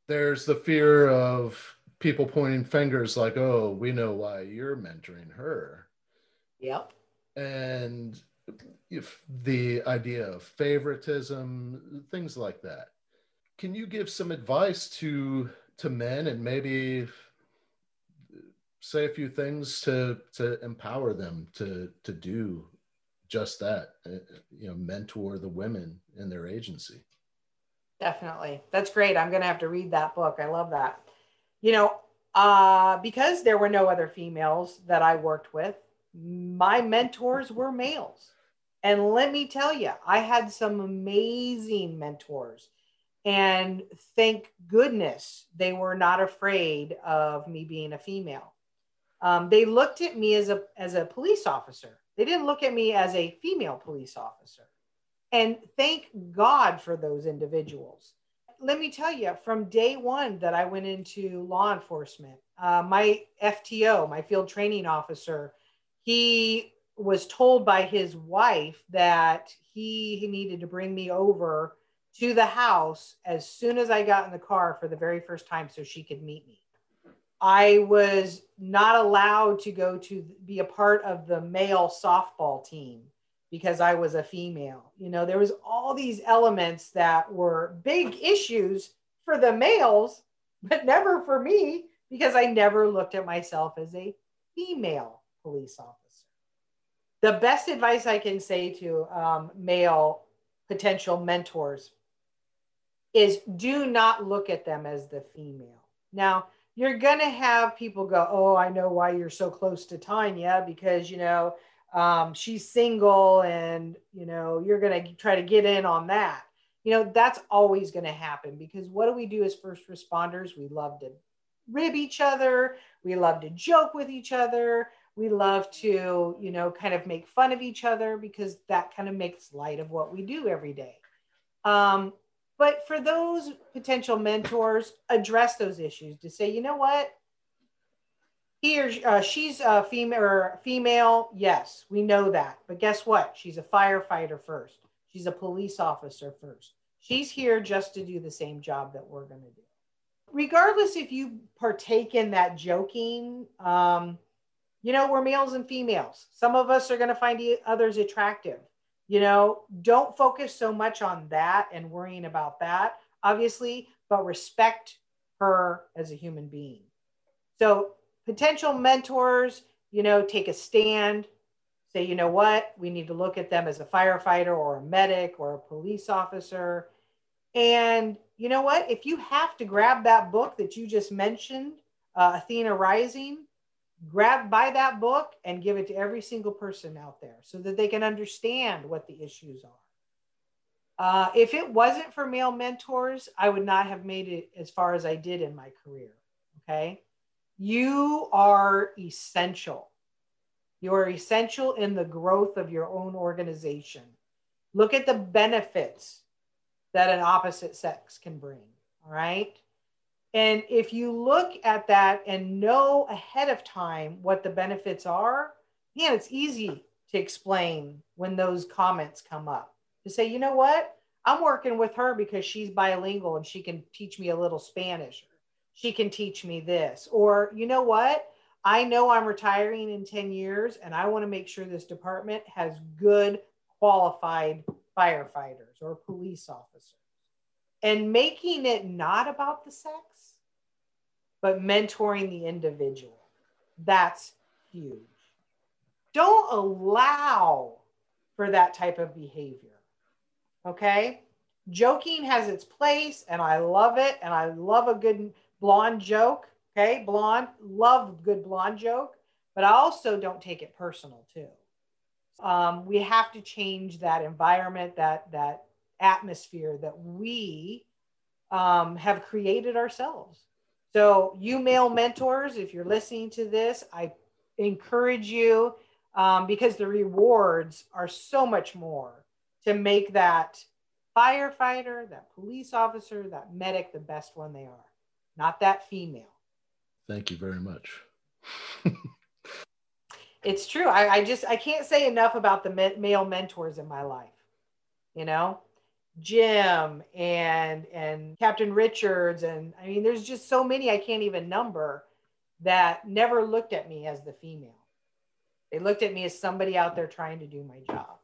there's the fear of people pointing fingers like, oh, we know why you're mentoring her. Yep. And if the idea of favoritism, things like that. Can you give some advice to to men and maybe say a few things to to empower them to to do just that uh, you know mentor the women in their agency Definitely. That's great. I'm going to have to read that book. I love that. You know, uh, because there were no other females that I worked with, my mentors were males. And let me tell you, I had some amazing mentors. And thank goodness they were not afraid of me being a female. Um, they looked at me as a, as a police officer. They didn't look at me as a female police officer. And thank God for those individuals. Let me tell you, from day one that I went into law enforcement, uh, my FTO, my field training officer, he was told by his wife that he, he needed to bring me over to the house as soon as I got in the car for the very first time so she could meet me. I was not allowed to go to be a part of the male softball team because I was a female. You know, there was all these elements that were big issues for the males, but never for me because I never looked at myself as a female police officer. The best advice I can say to um, male potential mentors is do not look at them as the female. Now, you're going to have people go, Oh, I know why you're so close to Tanya because, you know, um, she's single and you know you're going to try to get in on that. You know that's always going to happen because what do we do as first responders? We love to rib each other. We love to joke with each other. We love to you know kind of make fun of each other because that kind of makes light of what we do every day. Um, but for those potential mentors address those issues to say you know what he or uh, she's a female female yes we know that. But guess what? She's a firefighter first. She's a police officer first. She's here just to do the same job that we're going to do. Regardless if you partake in that joking um, you know we're males and females. Some of us are going to find others attractive. You know don't focus so much on that and worrying about that obviously but respect her as a human being. So potential mentors, you know, take a stand, say, you know what, we need to look at them as a firefighter or a medic or a police officer. And you know what, if you have to grab that book that you just mentioned, uh, Athena Rising, grab buy that book and give it to every single person out there so that they can understand what the issues are. Uh, if it wasn't for male mentors, I would not have made it as far as I did in my career. Okay. You are essential. You are essential in the growth of your own organization. Look at the benefits that an opposite sex can bring. All right. And if you look at that and know ahead of time what the benefits are, man, it's easy to explain when those comments come up. To say, you know what? I'm working with her because she's bilingual and she can teach me a little Spanish she can teach me this. Or, you know what? I know I'm retiring in 10 years and I want to make sure this department has good, qualified firefighters or police officers. And making it not about the sex, but mentoring the individual. That's huge. Don't allow for that type of behavior. Okay? Joking has its place and I love it and I love a good blonde joke. Okay, blonde, love good blonde joke, but I also don't take it personal too. Um, we have to change that environment, that that atmosphere that we um, have created ourselves. So, you male mentors, if you're listening to this, I encourage you um, because the rewards are so much more to make that firefighter, that police officer, that medic the best one they are not that female. Thank you very much. it's true. I, I, just I can't say enough about the male mentors in my life. You know, Jim and and Captain Richards, and I mean, there's just so many I can't even number that never looked at me as the female. They looked at me as somebody out there trying to do my job.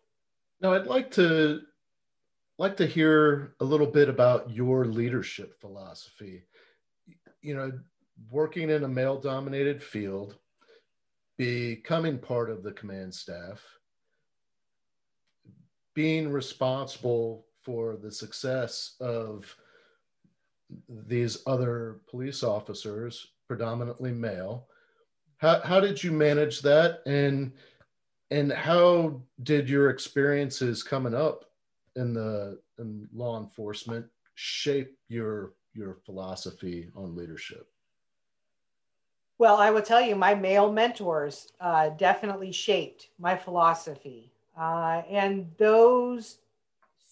Now, I'd like to like to hear a little bit about your leadership philosophy you know, working in a male dominated field, becoming part of the command staff, being responsible for the success of these other police officers, predominantly male. How, how did you manage that? And, and how did your experiences coming up in the in law enforcement shape your your philosophy on leadership? Well, I will tell you, my male mentors uh, definitely shaped my philosophy. Uh, and those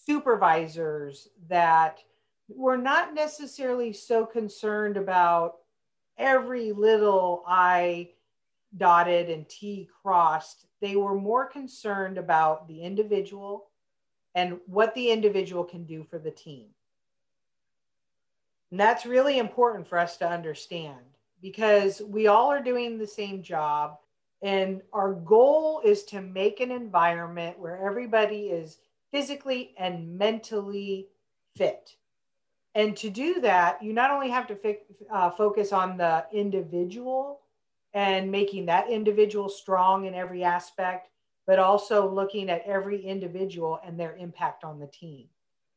supervisors that were not necessarily so concerned about every little I dotted and T crossed, they were more concerned about the individual and what the individual can do for the team. And that's really important for us to understand because we all are doing the same job. And our goal is to make an environment where everybody is physically and mentally fit. And to do that, you not only have to fi- uh, focus on the individual and making that individual strong in every aspect, but also looking at every individual and their impact on the team.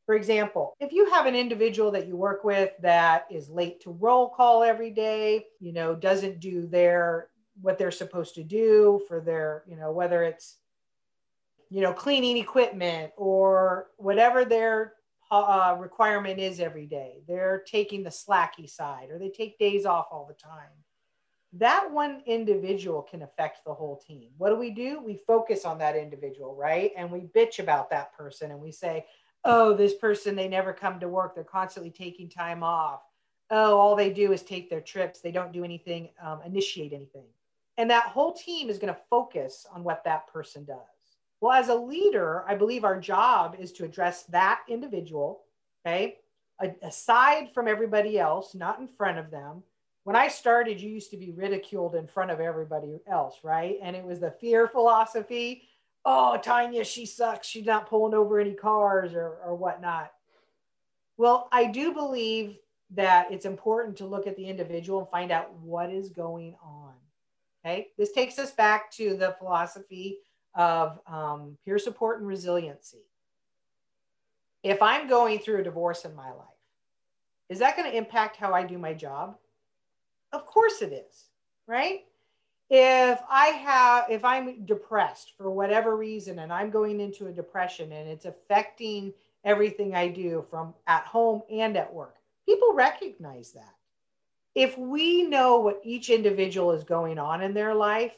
For example, if you have an individual that you work with that is late to roll call every day, you know, doesn't do their what they're supposed to do for their, you know, whether it's you know, cleaning equipment or whatever their uh, requirement is every day. They're taking the slacky side or they take days off all the time. That one individual can affect the whole team. What do we do? We focus on that individual, right? And we bitch about that person and we say, oh, this person, they never come to work. They're constantly taking time off. Oh, all they do is take their trips. They don't do anything, um, initiate anything. And that whole team is going to focus on what that person does. Well, as a leader, I believe our job is to address that individual, okay, aside from everybody else, not in front of them. When I started, you used to be ridiculed in front of everybody else, right? And it was the fear philosophy oh, Tanya, she sucks. She's not pulling over any cars or, or whatnot. Well, I do believe that it's important to look at the individual and find out what is going on. Okay. This takes us back to the philosophy of um, peer support and resiliency. If I'm going through a divorce in my life, is that going to impact how I do my job? Of course it is, right? If I have, if I'm depressed for whatever reason and I'm going into a depression and it's affecting everything I do from at home and at work, people recognize that. If we know what each individual is going on in their life,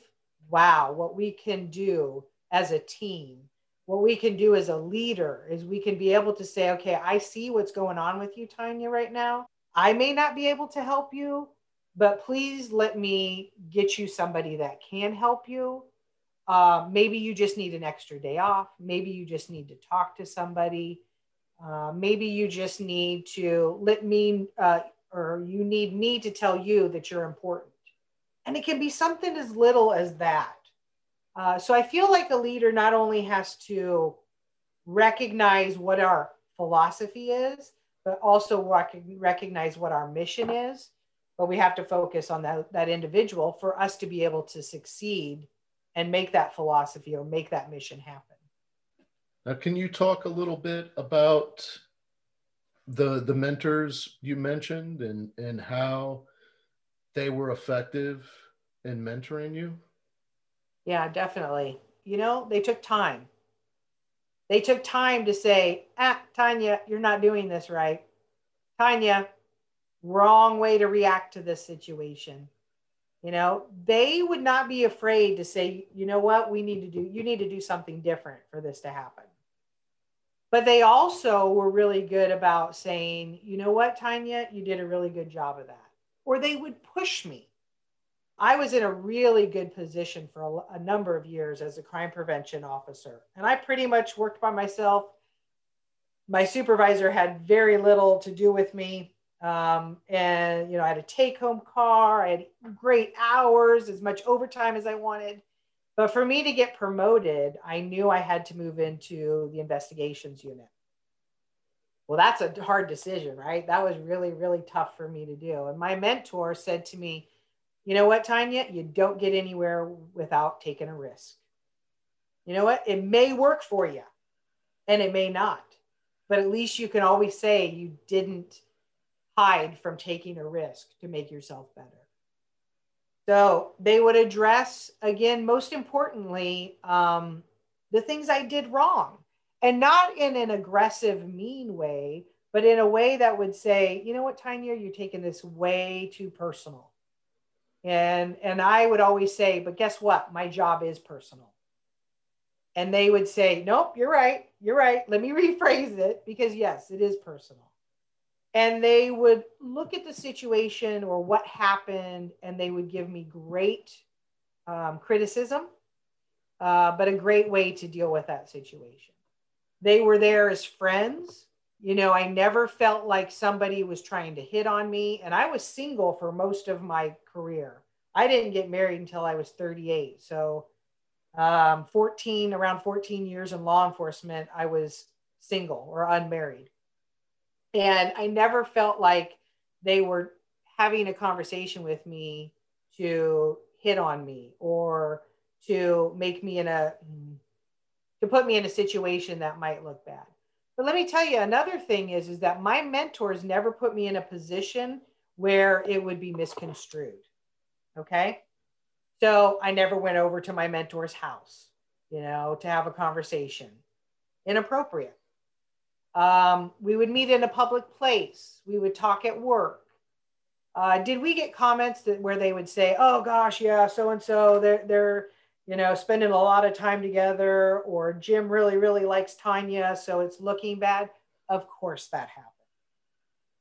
wow, what we can do as a team, what we can do as a leader is we can be able to say, okay, I see what's going on with you, Tanya, right now. I may not be able to help you, but please let me get you somebody that can help you. Uh, maybe you just need an extra day off. Maybe you just need to talk to somebody. Uh, maybe you just need to let me, uh, or you need me to tell you that you're important. And it can be something as little as that. Uh, so I feel like a leader not only has to recognize what our philosophy is, but also rec- recognize what our mission is but we have to focus on that, that individual for us to be able to succeed and make that philosophy or make that mission happen. Now, can you talk a little bit about the the mentors you mentioned and and how they were effective in mentoring you? Yeah, definitely. You know, they took time. They took time to say, "Ah, Tanya, you're not doing this right. Tanya, wrong way to react to this situation. You know, they would not be afraid to say, you know what, we need to do, you need to do something different for this to happen. But they also were really good about saying, you know what, Tanya, you did a really good job of that. Or they would push me. I was in a really good position for a, a number of years as a crime prevention officer, and I pretty much worked by myself. My supervisor had very little to do with me um, and you know, I had a take-home car. I had great hours, as much overtime as I wanted. But for me to get promoted, I knew I had to move into the investigations unit. Well, that's a hard decision, right? That was really, really tough for me to do. And my mentor said to me, you know what, Tanya, you don't get anywhere without taking a risk. You know what? It may work for you and it may not, but at least you can always say you didn't hide from taking a risk to make yourself better. So they would address, again, most importantly, um, the things I did wrong. And not in an aggressive, mean way, but in a way that would say, you know what, Tanya, you're taking this way too personal. And and I would always say, but guess what? My job is personal. And they would say, Nope, you're right. You're right. Let me rephrase it because yes, it is personal and they would look at the situation or what happened and they would give me great um, criticism uh, but a great way to deal with that situation. They were there as friends. You know i never felt like somebody was trying to hit on me and i was single for most of my career. I didn't get married until i was 38 so um, 14 around 14 years in law enforcement i was single or unmarried and I never felt like they were having a conversation with me to hit on me or to make me in a to put me in a situation that might look bad. But let me tell you another thing is is that my mentors never put me in a position where it would be misconstrued. Okay? So I never went over to my mentor's house, you know, to have a conversation. Inappropriate. Um, we would meet in a public place. We would talk at work. Uh, did we get comments that where they would say, "Oh gosh, yeah, so and so, they're they're you know spending a lot of time together," or Jim really really likes Tanya, so it's looking bad. Of course, that happened.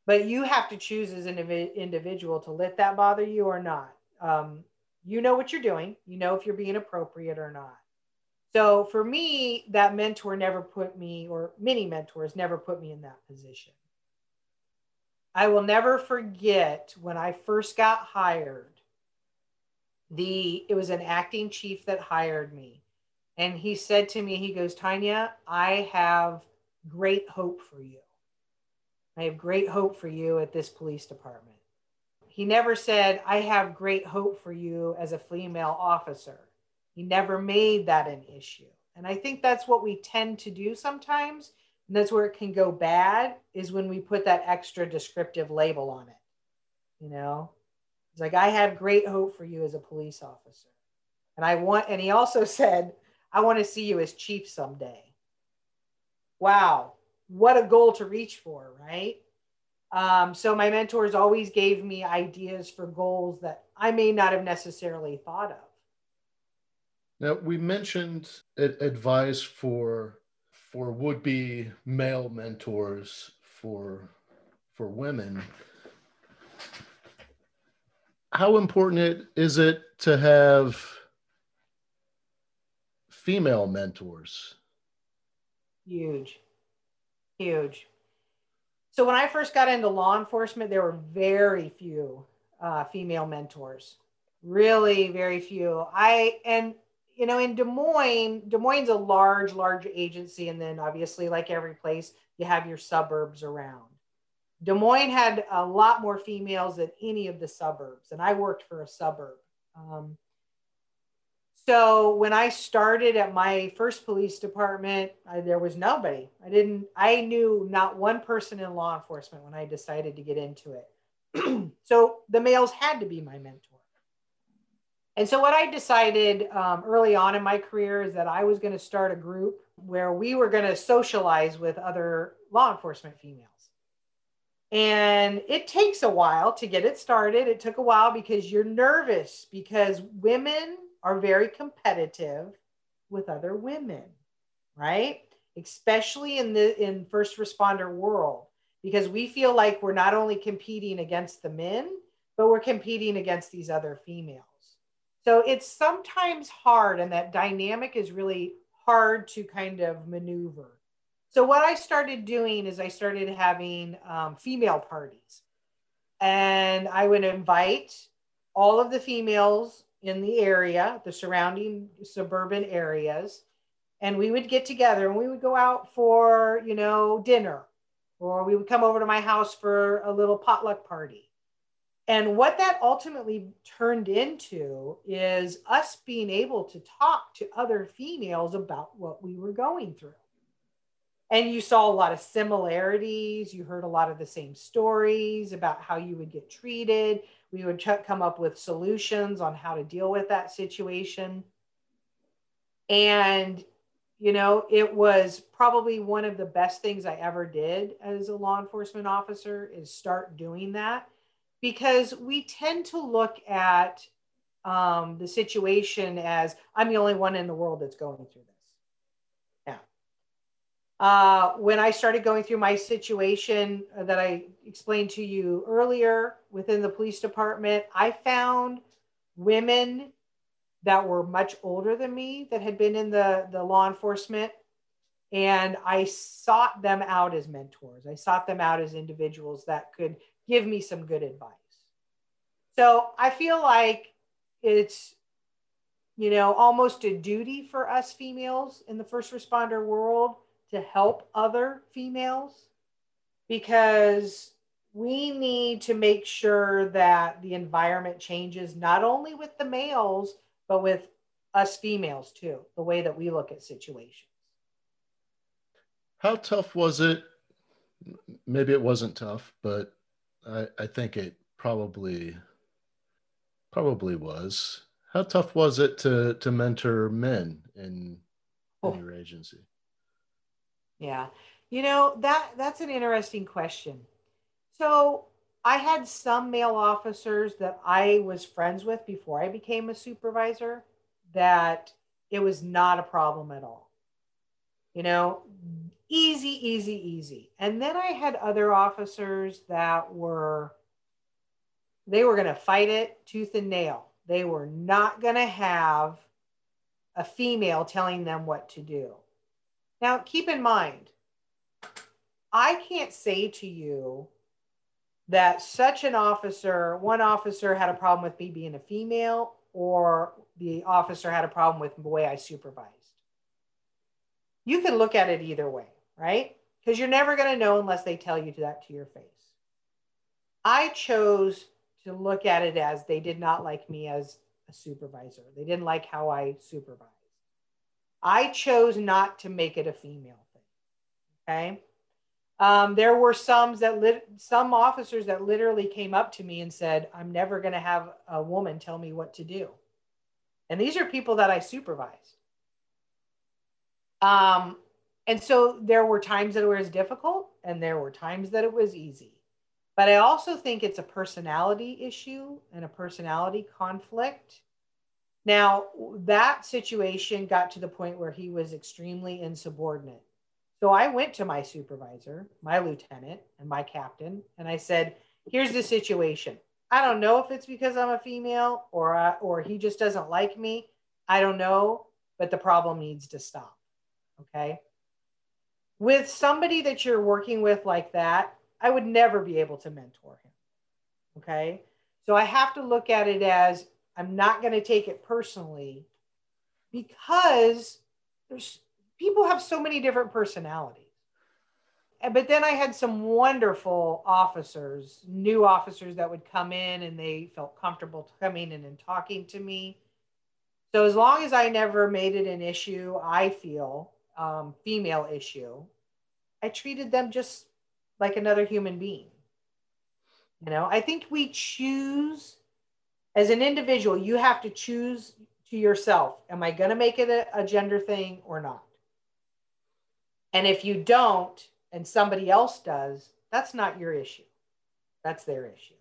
But you have to choose as an individual to let that bother you or not. Um, you know what you're doing. You know if you're being appropriate or not. So for me, that mentor never put me, or many mentors never put me in that position. I will never forget when I first got hired. The it was an acting chief that hired me. And he said to me, he goes, Tanya, I have great hope for you. I have great hope for you at this police department. He never said, I have great hope for you as a female officer. He never made that an issue. And I think that's what we tend to do sometimes. And that's where it can go bad is when we put that extra descriptive label on it. You know, it's like, I have great hope for you as a police officer. And I want, and he also said, I want to see you as chief someday. Wow, what a goal to reach for, right? Um, so my mentors always gave me ideas for goals that I may not have necessarily thought of. Now we mentioned advice for for would be male mentors for for women. How important is it to have female mentors? Huge, huge. So when I first got into law enforcement, there were very few uh, female mentors. Really, very few. I and you know, in Des Moines, Des Moines is a large, large agency, and then obviously, like every place, you have your suburbs around. Des Moines had a lot more females than any of the suburbs, and I worked for a suburb. Um, so when I started at my first police department, I, there was nobody. I didn't. I knew not one person in law enforcement when I decided to get into it. so the males had to be my mentor. And so, what I decided um, early on in my career is that I was going to start a group where we were going to socialize with other law enforcement females. And it takes a while to get it started. It took a while because you're nervous because women are very competitive with other women, right? Especially in the in first responder world because we feel like we're not only competing against the men, but we're competing against these other females. So it's sometimes hard, and that dynamic is really hard to kind of maneuver. So what I started doing is I started having um, female parties, and I would invite all of the females in the area, the surrounding suburban areas, and we would get together and we would go out for you know dinner, or we would come over to my house for a little potluck party and what that ultimately turned into is us being able to talk to other females about what we were going through. and you saw a lot of similarities. You heard a lot of the same stories about how you would get treated. We would ch- come up with solutions on how to deal with that situation. And, you know, it was probably one of the best things I ever did as a law enforcement officer is start doing that because we tend to look at um, the situation as I'm the only one in the world that's going through this. Yeah. Uh, when I started going through my situation that I explained to you earlier within the police department, I found women that were much older than me that had been in the, the law enforcement. And I sought them out as mentors. I sought them out as individuals that could give me some good advice. So I feel like it's, you know, almost a duty for us females in the first responder world to help other females because we need to make sure that the environment changes not only with the males but with us females too, the way that we look at situations. How tough was it? Maybe it wasn't tough, but I, I think it probably probably was. How tough was it to to mentor men in, oh. in your agency? Yeah. You know, that that's an interesting question. So I had some male officers that I was friends with before I became a supervisor that it was not a problem at all. You know, easy, easy, easy. And then I had other officers that were, they were going to fight it tooth and nail. They were not going to have a female telling them what to do. Now, keep in mind, I can't say to you that such an officer, one officer had a problem with me being a female, or the officer had a problem with the way I supervised. You can look at it either way, right? Because you're never going to know unless they tell you that to your face. I chose to look at it as they did not like me as a supervisor. They didn't like how I supervised. I chose not to make it a female thing. Okay. Um, there were some that lit, some officers that literally came up to me and said, "I'm never going to have a woman tell me what to do," and these are people that I supervised. Um, and so there were times that it was difficult, and there were times that it was easy. But I also think it's a personality issue and a personality conflict. Now, that situation got to the point where he was extremely insubordinate so I went to my supervisor, my lieutenant, and my captain, and I said, "Here's the situation. I don't know if it's because I'm a female or uh, or he just doesn't like me. I don't know, but the problem needs to stop." Okay. With somebody that you're working with like that, I would never be able to mentor him. Okay. So I have to look at it as I'm not going to take it personally because there's people have so many different personalities. But then I had some wonderful officers, new officers that would come in and they felt comfortable coming in and talking to me. So as long as I never made it an issue, I feel um, female issue, I treated them just like another human being. You know, I think we choose as an individual, you have to choose to yourself, am I going to make it a, a gender thing or not? And if you don't and somebody else does, that's not your issue. That's their issue.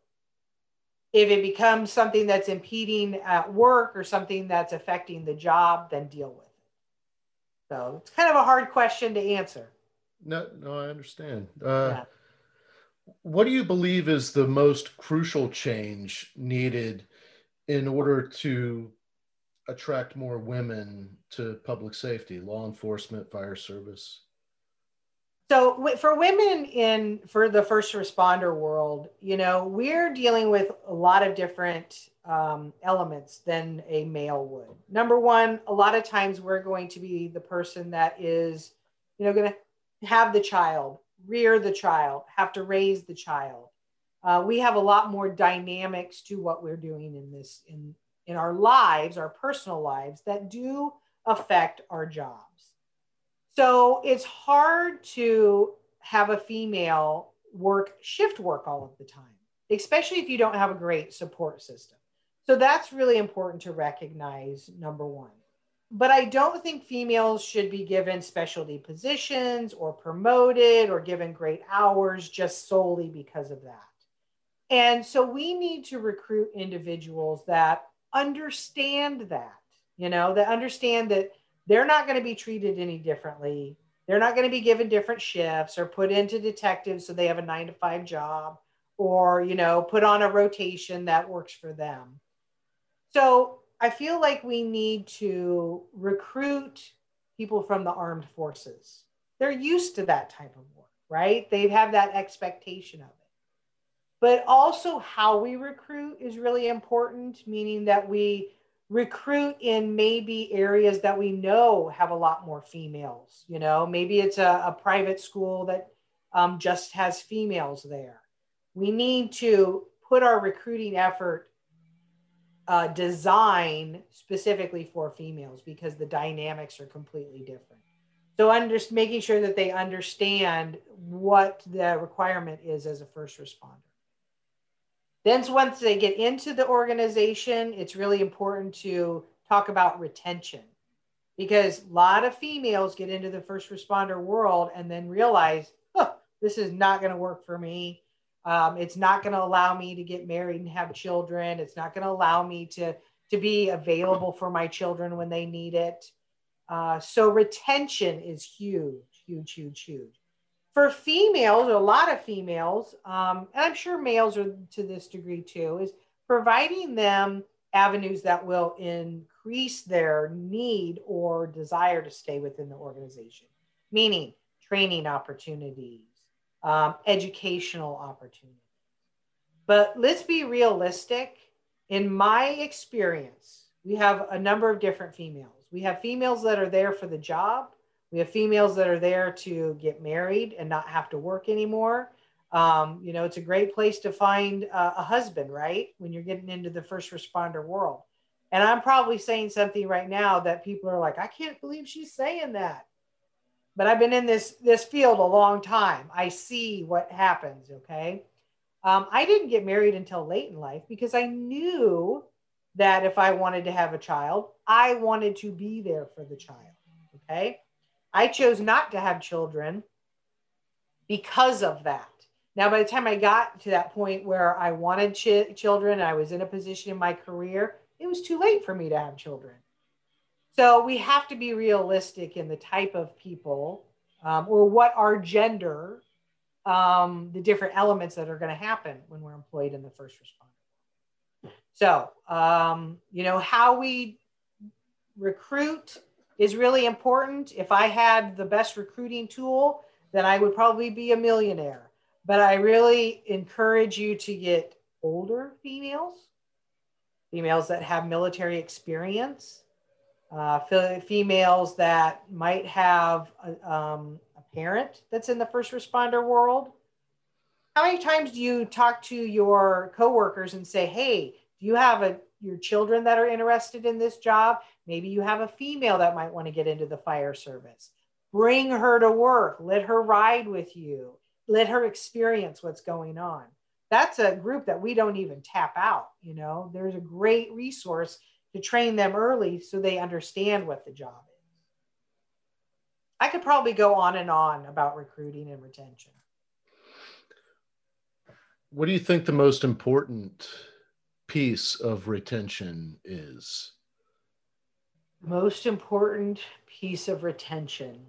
If it becomes something that's impeding at work or something that's affecting the job, then deal with it. So it's kind of a hard question to answer. No, no, I understand. Uh, yeah. What do you believe is the most crucial change needed in order to attract more women to public safety, law enforcement, fire service? So for women in for the first responder world, you know, we're dealing with a lot of different um, elements than a male would. Number one, a lot of times we're going to be the person that is, you know, going to have the child, rear the child, have to raise the child. Uh, we have a lot more dynamics to what we're doing in this in in our lives, our personal lives that do affect our jobs. So it's hard to have a female work shift work all of the time, especially if you don't have a great support system. So that's really important to recognize, number one. But I don't think females should be given specialty positions or promoted or given great hours just solely because of that. And so we need to recruit individuals that understand that, you know, that understand that they're not going to be treated any differently. They're not going to be given different shifts or put into detectives so they have a nine to five job or, you know, put on a rotation that works for them. So I feel like we need to recruit people from the armed forces. They're used to that type of work, right? They have that expectation of it. But also, how we recruit is really important, meaning that we recruit in maybe areas that we know have a lot more females. You know, maybe it's a, a private school that um, just has females there. We need to put our recruiting effort uh, design specifically for females because the dynamics are completely different. So, under, making sure that they understand what the requirement is as a first responder. Then once they get into the organization, it's really important to talk about retention because a lot of females get into the first responder world and then realize, oh, this is not going to work for me. Um, it's not going to allow me to get married and have children. It's not going to allow me to, to be available for my children when they need it. Uh, so retention is huge, huge, huge, huge for females, a lot of females, um, and I'm sure males are to this degree too, is providing them avenues that will increase their need or desire to stay within the organization, meaning training opportunities, um, educational opportunities. But let's be realistic. In my experience, we have a number of different females. We have females that are there for the job we have females that are there to get married and not have to work anymore. Um, you know, it's a great place to find a, a husband, right? When you're getting into the first responder world. And I'm probably saying something right now that people are like, I can't believe she's saying that. But I've been in this this field a long time. I see what happens. Okay, um, I didn't get married until late in life because I knew that if I wanted to have a child, I wanted to be there for the child. Okay, I chose not to have children because of that. Now, by the time I got to that point where I wanted ch- children, I was in a position in my career, it was too late for me to have children. So we have to be realistic in the type of people um, or what our gender, um, the different elements that are going to happen when we're employed in the first responder. So, um, you know, how we recruit is really important. If I had the best recruiting tool, then I would probably be a millionaire. But I really encourage you to get older females, females that have military experience, uh, females that might have a, um, a parent that's in the first responder world. How many times do you talk to your coworkers and say, "Hey, do you have a your children that are interested in this job. Maybe you have a female that might want to get into the fire service. Bring her to work. Let her ride with you. Let her experience what's going on. That's a group that we don't even tap out. You know, there's a great resource to train them early so they understand what the job is. I could probably go on and on about recruiting and retention. What do you think the most important piece of retention is? Most important piece of retention.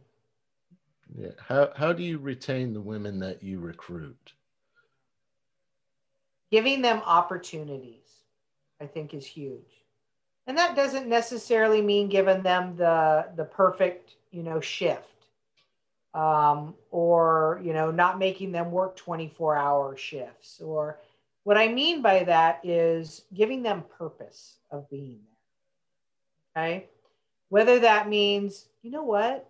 Yeah. How, how do you retain the women that you recruit? Giving them opportunities, I think, is huge. And that doesn't necessarily mean giving them the, the perfect, you know, shift um, or, you know, not making them work 24 hour shifts or what I mean by that is giving them purpose of being there. Okay. Whether that means, you know what?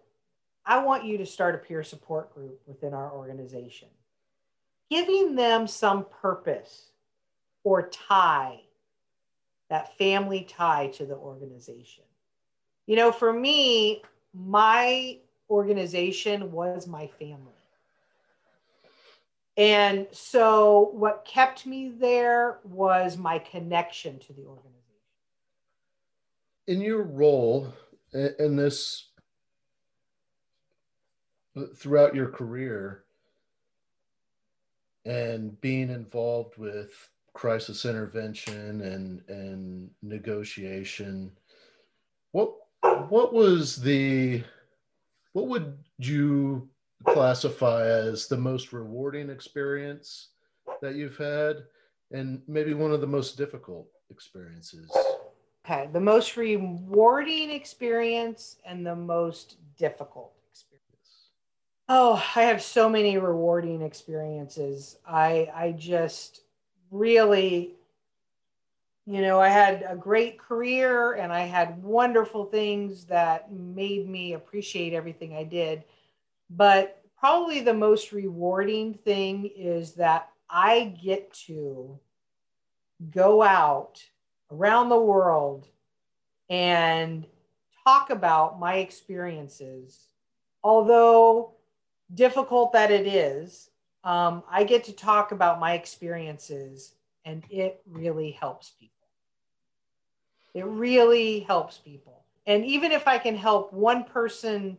I want you to start a peer support group within our organization. Giving them some purpose or tie, that family tie to the organization. You know, for me, my organization was my family. And so what kept me there was my connection to the organization. In your role in this throughout your career and being involved with crisis intervention and and negotiation. What what was the what would you classify as the most rewarding experience that you've had and maybe one of the most difficult experiences? Okay the most rewarding experience and the most difficult experience. Oh i have so many rewarding experiences. I i just really you know i had a great career and i had wonderful things that made me appreciate everything i did. But probably the most rewarding thing is that i get to go out around the world and talk about my experiences. Although difficult that it is um, I get to talk about my experiences, and it really helps people. It really helps people. And even if I can help one person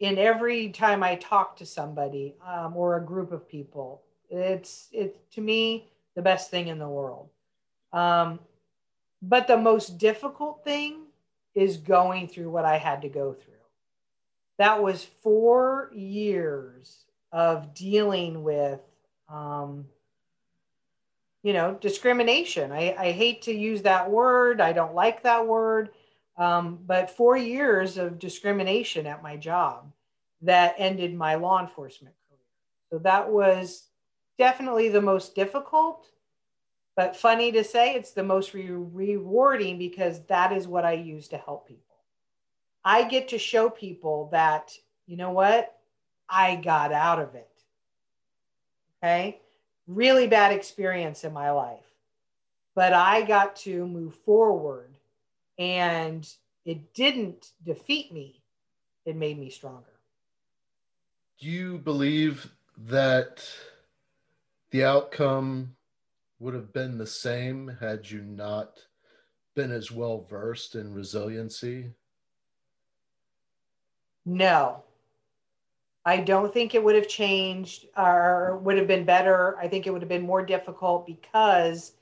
in every time I talk to somebody um, or a group of people, it's it's to me the best thing in the world. Um, but the most difficult thing is going through what I had to go through. That was four years of dealing with um, you know discrimination. I, I hate to use that word. I don't like that word. Um, but four years of discrimination at my job that ended my law enforcement career. So that was definitely the most difficult but funny to say it's the most re- rewarding because that is what i use to help people. I get to show people that you know what I got out of it. Okay. Really bad experience in my life. But I got to move forward and it didn't defeat me, it made me stronger. Do you believe that the outcome would have been the same had you not been as well versed in resiliency? No, I don't think it would have changed or would have been better. I think it would have been more difficult because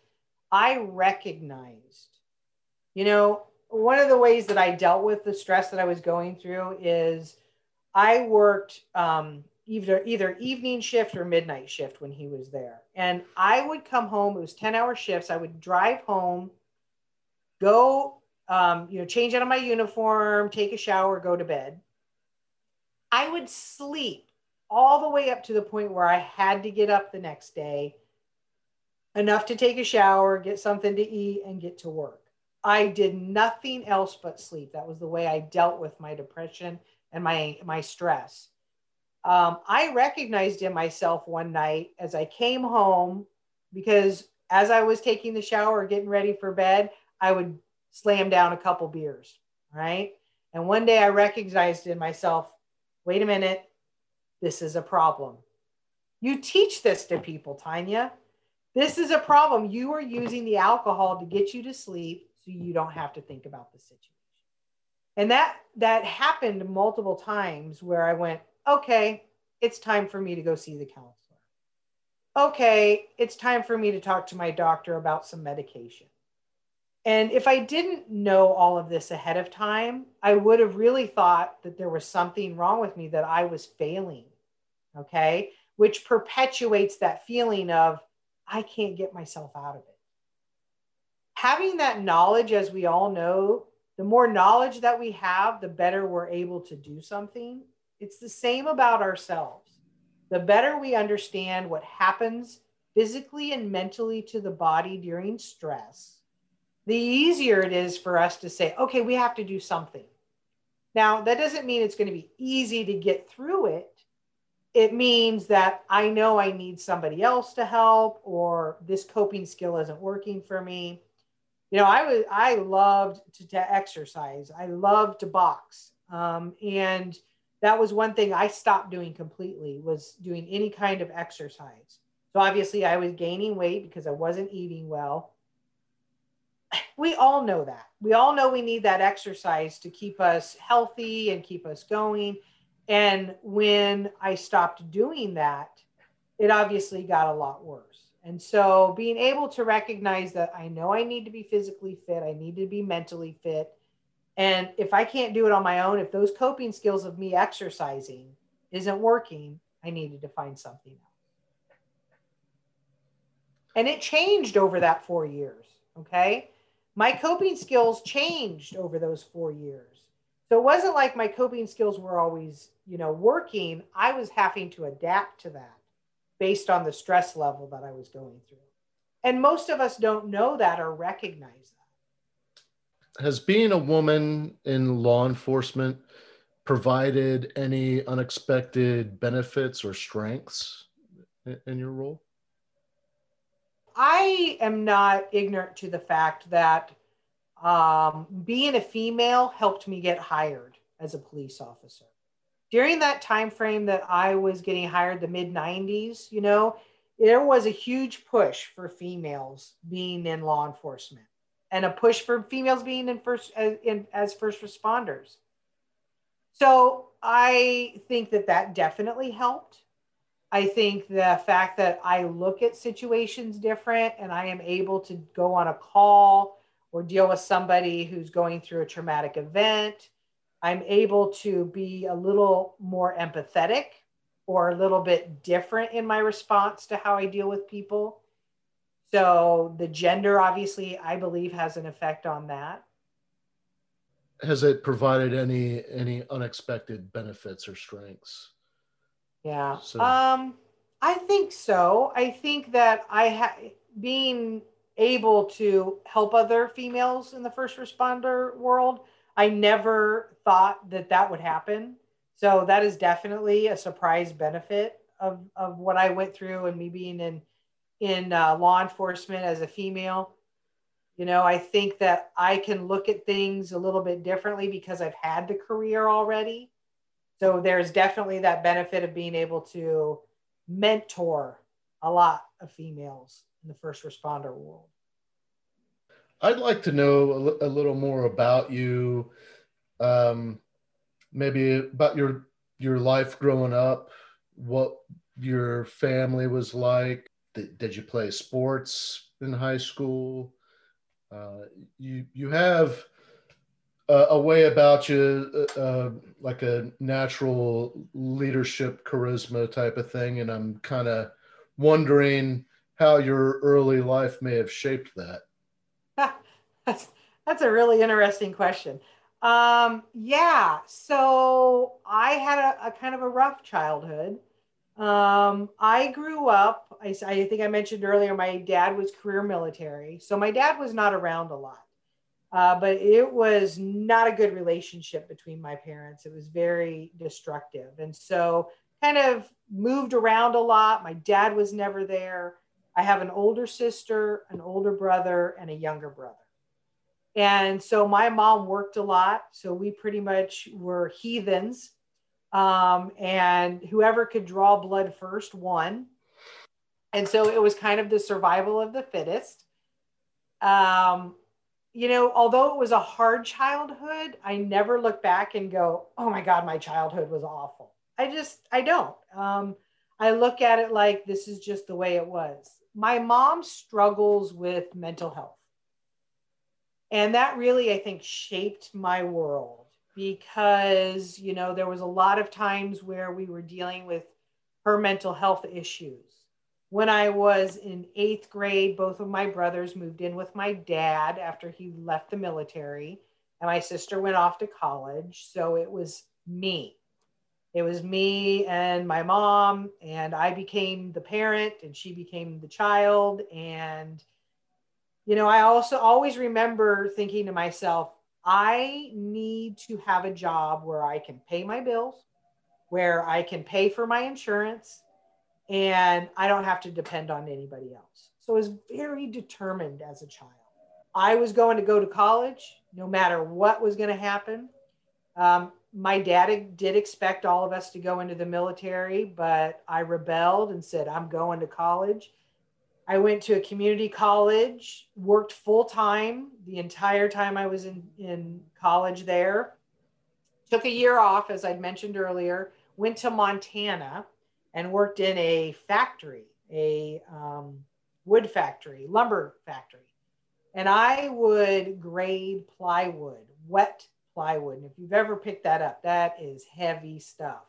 I recognized, you know, one of the ways that I dealt with the stress that I was going through is I worked um, either either evening shift or midnight shift when he was there, and I would come home. It was ten hour shifts. I would drive home, go, um, you know, change out of my uniform, take a shower, go to bed I would sleep all the way up to the point where I had to get up the next day, enough to take a shower, get something to eat, and get to work. I did nothing else but sleep. That was the way I dealt with my depression and my my stress. Um, I recognized in myself one night as I came home because as I was taking the shower, getting ready for bed, I would slam down a couple beers, right? And one day I recognized in myself, wait a minute, this is a problem. You teach this to people, Tanya. This is a problem. You are using the alcohol to get you to sleep so you don't have to think about the situation. And that that happened multiple times where I went, okay, it's time for me to go see the counselor. Okay, it's time for me to talk to my doctor about some medication. And if I didn't know all of this ahead of time, I would have really thought that there was something wrong with me, that I was failing. Okay. Which perpetuates that feeling of, I can't get myself out of it. Having that knowledge, as we all know, the more knowledge that we have, the better we're able to do something. It's the same about ourselves. The better we understand what happens physically and mentally to the body during stress, the easier it is for us to say, okay, we have to do something. Now, that doesn't mean it's going to be easy to get through it. It means that I know I need somebody else to help, or this coping skill isn't working for me. You know, I was I loved to, to exercise. I loved to box, um, and that was one thing I stopped doing completely was doing any kind of exercise. So obviously I was gaining weight because I wasn't eating well. We all know that. We all know we need that exercise to keep us healthy and keep us going. And when I stopped doing that, it obviously got a lot worse. And so being able to recognize that I know I need to be physically fit, I need to be mentally fit. And if I can't do it on my own, if those coping skills of me exercising isn't working, I needed to find something else. And it changed over that four years. Okay. My coping skills changed over those four years. So it wasn't like my coping skills were always, you know, working. I was having to adapt to that based on the stress level that I was going through. And most of us don't know that or recognize that. Has being a woman in law enforcement provided any unexpected benefits or strengths in your role? I am not ignorant to the fact that um, being a female helped me get hired as a police officer during that time frame that I was getting hired, the mid 90s, you know, there was a huge push for females being in law enforcement and a push for females being in first as, in, as first responders. So I think that that definitely helped. I think the fact that I look at situations different and I am able to go on a call or deal with somebody who's going through a traumatic event I'm able to be a little more empathetic or a little bit different in my response to how I deal with people. So the gender, obviously, I believe has an effect on that. Has it provided any any unexpected benefits or strengths? Yeah. So. Um, I think so. I think that I have being able to help other females in the first responder world I never thought that that would happen. So that is definitely a surprise benefit of, of what I went through and me being in in uh, law enforcement as a female. You know, I think that I can look at things a little bit differently because I've had the career already. So there's definitely that benefit of being able to mentor a lot of females in the first responder world. I'd like to know a, little more about you, um, maybe about your your life growing up, what your family was like. Did, did you play sports in high school? Uh, you you have a, a way about you, uh, uh, like a natural leadership charisma type of thing, and I'm kind of wondering how your early life may have shaped that. that's that's a really interesting question. Um, yeah, so I had a, a, kind of a rough childhood. Um, I grew up. I, I think I mentioned earlier. My dad was career military, so my dad was not around a lot. Uh, but it was not a good relationship between my parents. It was very destructive, and so kind of moved around a lot. My dad was never there. I have an older sister, an older brother, and a younger brother. And so my mom worked a lot. So we pretty much were heathens. Um, and whoever could draw blood first won. And so it was kind of the survival of the fittest. Um, you know, although it was a hard childhood, I never look back and go, oh my God, my childhood was awful. I just, I don't. Um, I look at it like this is just the way it was. My mom struggles with mental health. And that really, I think, shaped my world because, you know, there was a lot of times where we were dealing with her mental health issues. When I was in eighth grade, both of my brothers moved in with my dad after he left the military, and my sister went off to college. So it was me. It was me and my mom, and I became the parent, and she became the child. And you know, I also always remember thinking to myself, I need to have a job where I can pay my bills, where I can pay for my insurance, and I don't have to depend on anybody else. So I was very determined as a child. I was going to go to college no matter what was going to happen. Um, my dad did expect all of us to go into the military, but I rebelled and said, I'm going to college. I went to a community college, worked full time the entire time I was in, in college there. Took a year off, as I'd mentioned earlier, went to Montana and worked in a factory, a um, wood factory, lumber factory. And I would grade plywood, wet plywood. And if you've ever picked that up, that is heavy stuff.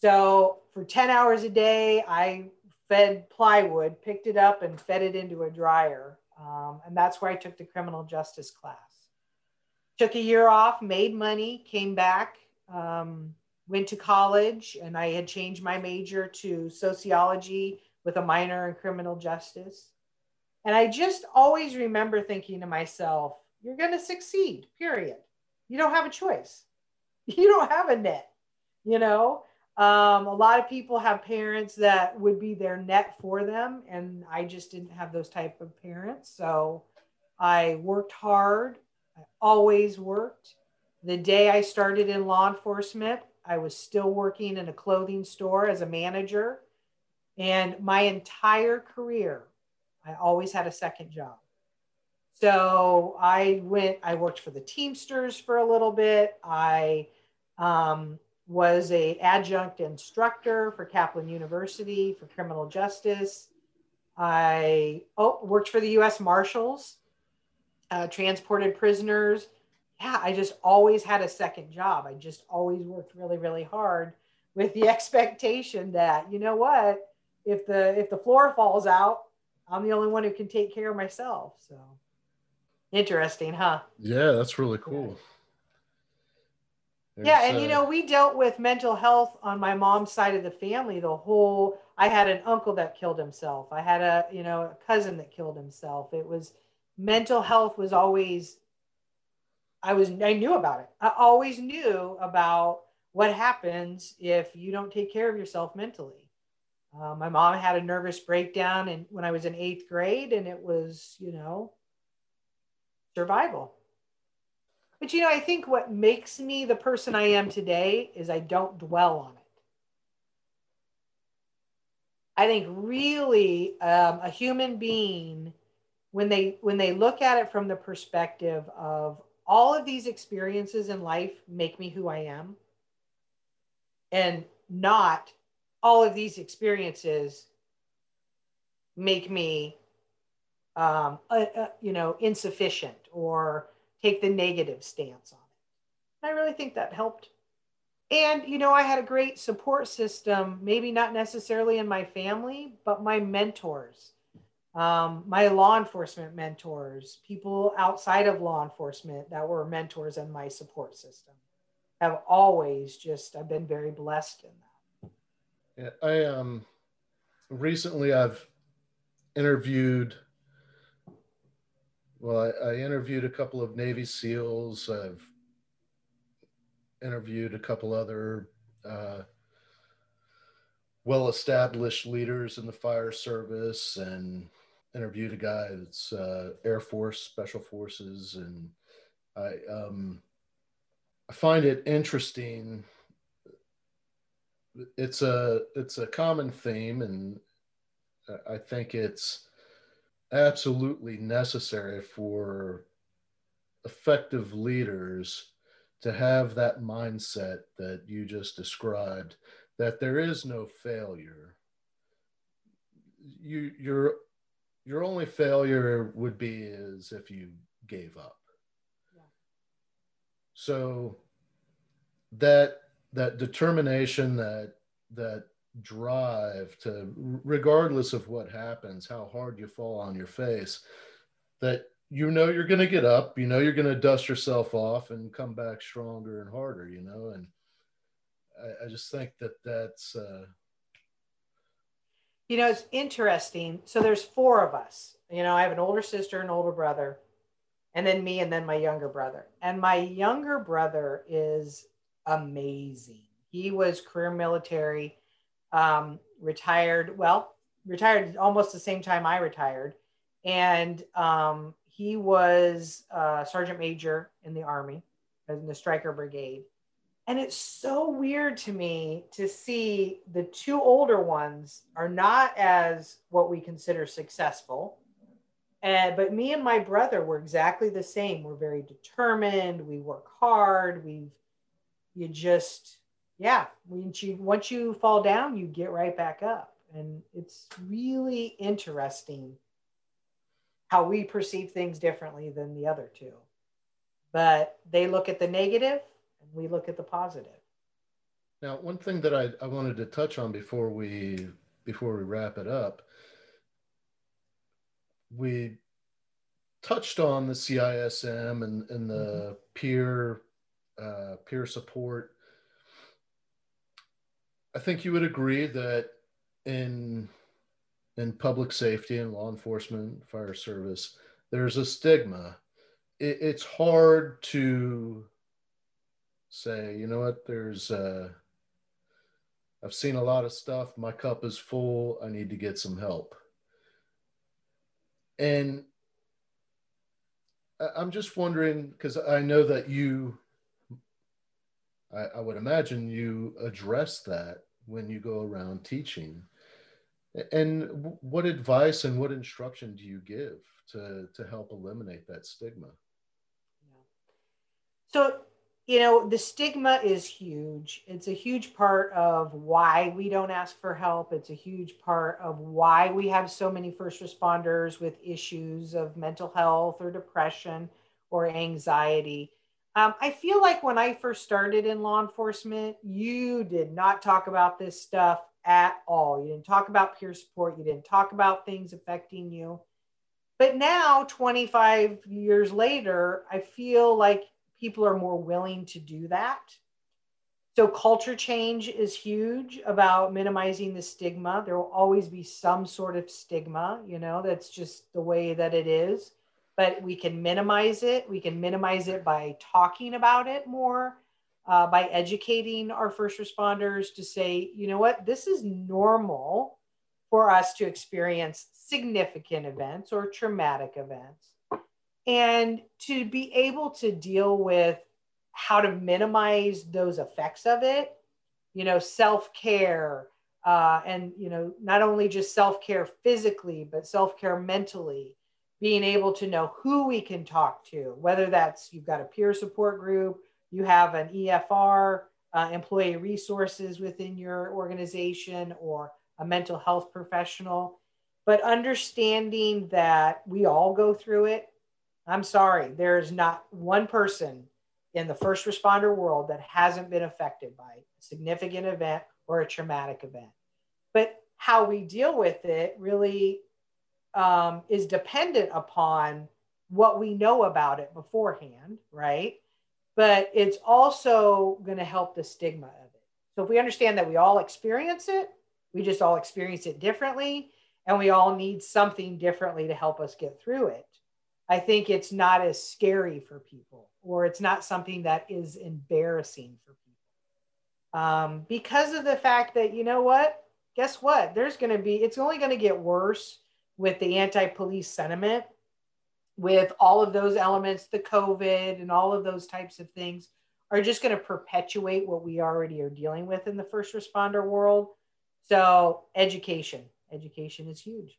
So for 10 hours a day, I fed plywood, picked it up, and fed it into a dryer. Um, and that's where I took the criminal justice class. Took a year off, made money, came back, um, went to college, and I had changed my major to sociology with a minor in criminal justice. And I just always remember thinking to myself, you're going to succeed, period. You don't have a choice. You don't have a net, you know? Um, a lot of people have parents that would be their net for them, and I just didn't have those type of parents. So I worked hard. I always worked. The day I started in law enforcement, I was still working in a clothing store as a manager. And my entire career, I always had a second job. So I went, I worked for the Teamsters for a little bit. I um, was a adjunct instructor for Kaplan University for criminal justice. I oh, worked for the U.S. Marshals, uh, transported prisoners. Yeah, I just always had a second job. I just always worked really, really hard with the expectation that you know what, if the if the floor falls out, I'm the only one who can take care of myself. So interesting, huh? Yeah, that's really cool. There's, yeah, and uh, you know, we dealt with mental health on my mom's side of the family. The whole I had an uncle that killed himself. I had a, you know, a cousin that killed himself. It was mental health was always I was I knew about it. I always knew about what happens if you don't take care of yourself mentally. Uh, my mom had a nervous breakdown and when I was in eighth grade, and it was, you know, survival. But you know, I think what makes me the person I am today is I don't dwell on it. I think really um, a human being, when they when they look at it from the perspective of all of these experiences in life make me who I am, and not all of these experiences make me um, uh, uh, you know insufficient or take the negative stance on it. And i really think that helped. And you know i had a great support system maybe not necessarily in my family but my mentors um, my law enforcement mentors people outside of law enforcement that were mentors in my support system have always just i've been very blessed in that yeah, I um recently I've interviewed. Well, I, I interviewed a couple of Navy SEALs. I've interviewed a couple other uh, well-established leaders in the fire service, and interviewed a guy that's uh, Air Force Special Forces, and I um, I find it interesting. It's a it's a common theme, and I think it's absolutely necessary for effective leaders to have that mindset that you just described that there is no failure. You your your only failure would be is if you gave up yeah. so that that determination, that that drive to regardless of what happens, how hard you fall on your face, that you know you're going to get up, you know you're going to dust yourself off and come back stronger and harder, you know, and I, I just think that that's. Uh, you know, it's interesting. So there's four of us. You know, I have an older sister, an older brother, and then me, and then my younger brother. And my younger brother is amazing. He was career military, um, retired, well, retired almost the same time I retired. And um, he was a sergeant major in the Army, in the Stryker Brigade. And it's so weird to me to see the two older ones are not as what we consider successful. And but me and my brother were exactly the same. We're very determined. We work hard. We've you just yeah. Once you once you fall down, you get right back up, and it's really interesting how we perceive things differently than the other two. But they look at the negative we look at the positive. Now, one thing that I, I wanted to touch on before we before we wrap it up, we touched on the CISM and, and the mm-hmm. peer uh, peer support. I think you would agree that in in public safety and law enforcement, fire service, there's a stigma. It, it's hard to say, you know what, there's, uh, I've seen a lot of stuff. My cup is full. I need to get some help. And I'm just wondering because I know that you, I, I, would imagine you address that when you go around teaching. And what advice and what instruction do you give to, to help eliminate that stigma? Yeah. So, you know, the stigma is huge. It's a huge part of why we don't ask for help. It's a huge part of why we have so many first responders with issues of mental health or depression or anxiety. Um, I feel like when I first started in law enforcement, you did not talk about this stuff at all. You didn't talk about peer support. You didn't talk about things affecting you. But now, 25 years later, I feel like people are more willing to do that. So, culture change is huge about minimizing the stigma. There will always be some sort of stigma, you know, that's just the way that it is. But we can minimize it. We can minimize it by talking about it more uh, by educating our first responders to say, you know what, this is normal for us to experience significant events or traumatic events. And to be able to deal with how to minimize those effects of it, you know, self care, uh, and, you know, not only just self care physically, but self care mentally, being able to know who we can talk to, whether that's you've got a peer support group you have an EFR, uh, employee resources within your organization, or a mental health professional. But understanding that we all go through it, I'm sorry, there is not one person in the first responder world that hasn't been affected by a significant event or a traumatic event. But how we deal with it really um, is dependent upon what we know about it beforehand, right? but it's also going to help the stigma of it. So if we understand that we all experience it, we just all experience it differently, and we all need something differently to help us get through it. I think it's not as scary for people, or it's not something that is embarrassing for people. Um, because of the fact that, you know what? Guess what? There's going to be, it's only going to get worse with the anti police sentiment with all of those elements, the COVID and all of those types of things are just going to perpetuate what we already are dealing with in the first responder world. So, education, education is huge.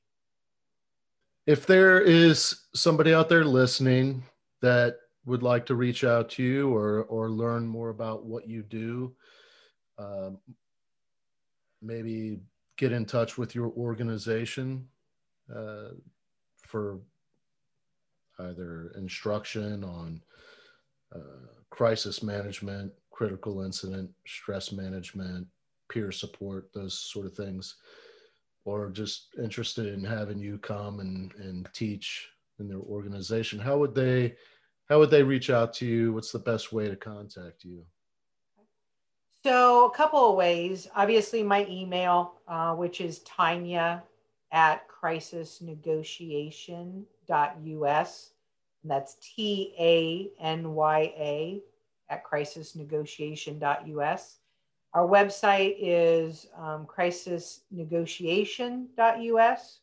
If there is somebody out there listening that would like to reach out to you or or learn more about what you do, um, maybe get in touch with your organization uh, for either instruction on uh, crisis management, critical incident, stress management, peer support, those sort of things, or just interested in having you come and, and teach in their organization, how would they how would they reach out to you? What's the best way to contact you? So a couple of ways. Obviously, my email, uh, which is Tanya at crisisnegotiation.us. And that's T A N Y A at crisisnegotiation.us. Our website is um, crisisnegotiation.us.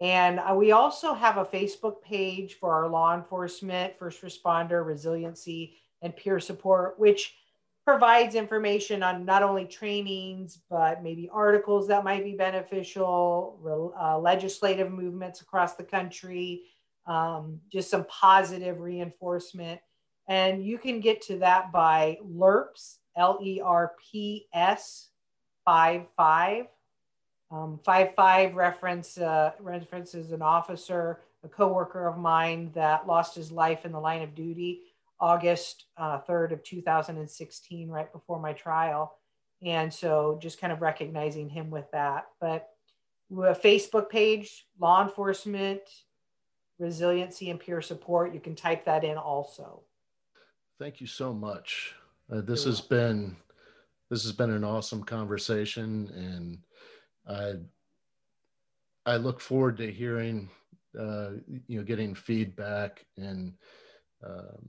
And uh, we also have a Facebook page for our law enforcement, first responder, resiliency, and peer support, which provides information on not only trainings, but maybe articles that might be beneficial, uh, legislative movements across the country, um, just some positive reinforcement. And you can get to that by LERPS, L E R P S 5 5. Um, 5 5 reference, uh, references an officer, a coworker of mine that lost his life in the line of duty August uh, 3rd of 2016, right before my trial. And so just kind of recognizing him with that. But a Facebook page, law enforcement, resiliency and peer support, you can type that in also. Thank you so much. Uh, this You're has welcome. been this has been an awesome conversation, and I I look forward to hearing uh, you know getting feedback and um,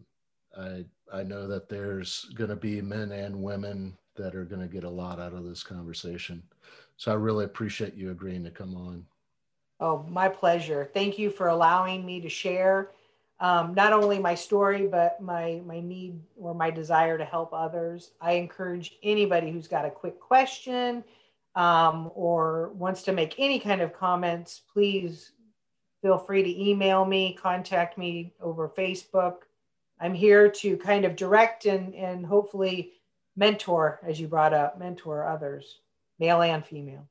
I I know that there's going to be men and women that are going to get a lot out of this conversation. So I really appreciate you agreeing to come on. Oh, my pleasure. Thank you for allowing me to share um, not only my story, but my my need or my desire to help others. I encourage anybody who's got a quick question um, or wants to make any kind of comments, please feel free to email me, contact me over Facebook I'm here to kind of direct and, and hopefully mentor, as you brought up, mentor others, male and female.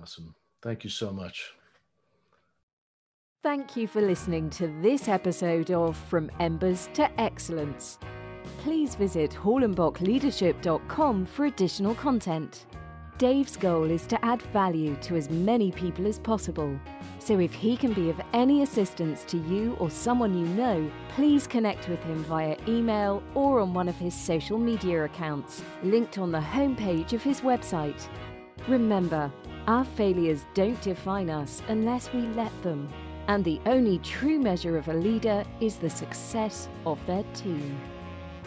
Awesome. Thank you so much. Thank you for listening to this episode of From Embers to Excellence. Please visit hallenbachleadership.com for additional content. Dave's goal is to add value to as many people as possible. So if he can be of any assistance to you or someone you know, please connect with him via email or on one of his social media accounts, linked on the homepage of his website. Remember, our failures don't define us unless we let them. And the only true measure of a leader is the success of their team.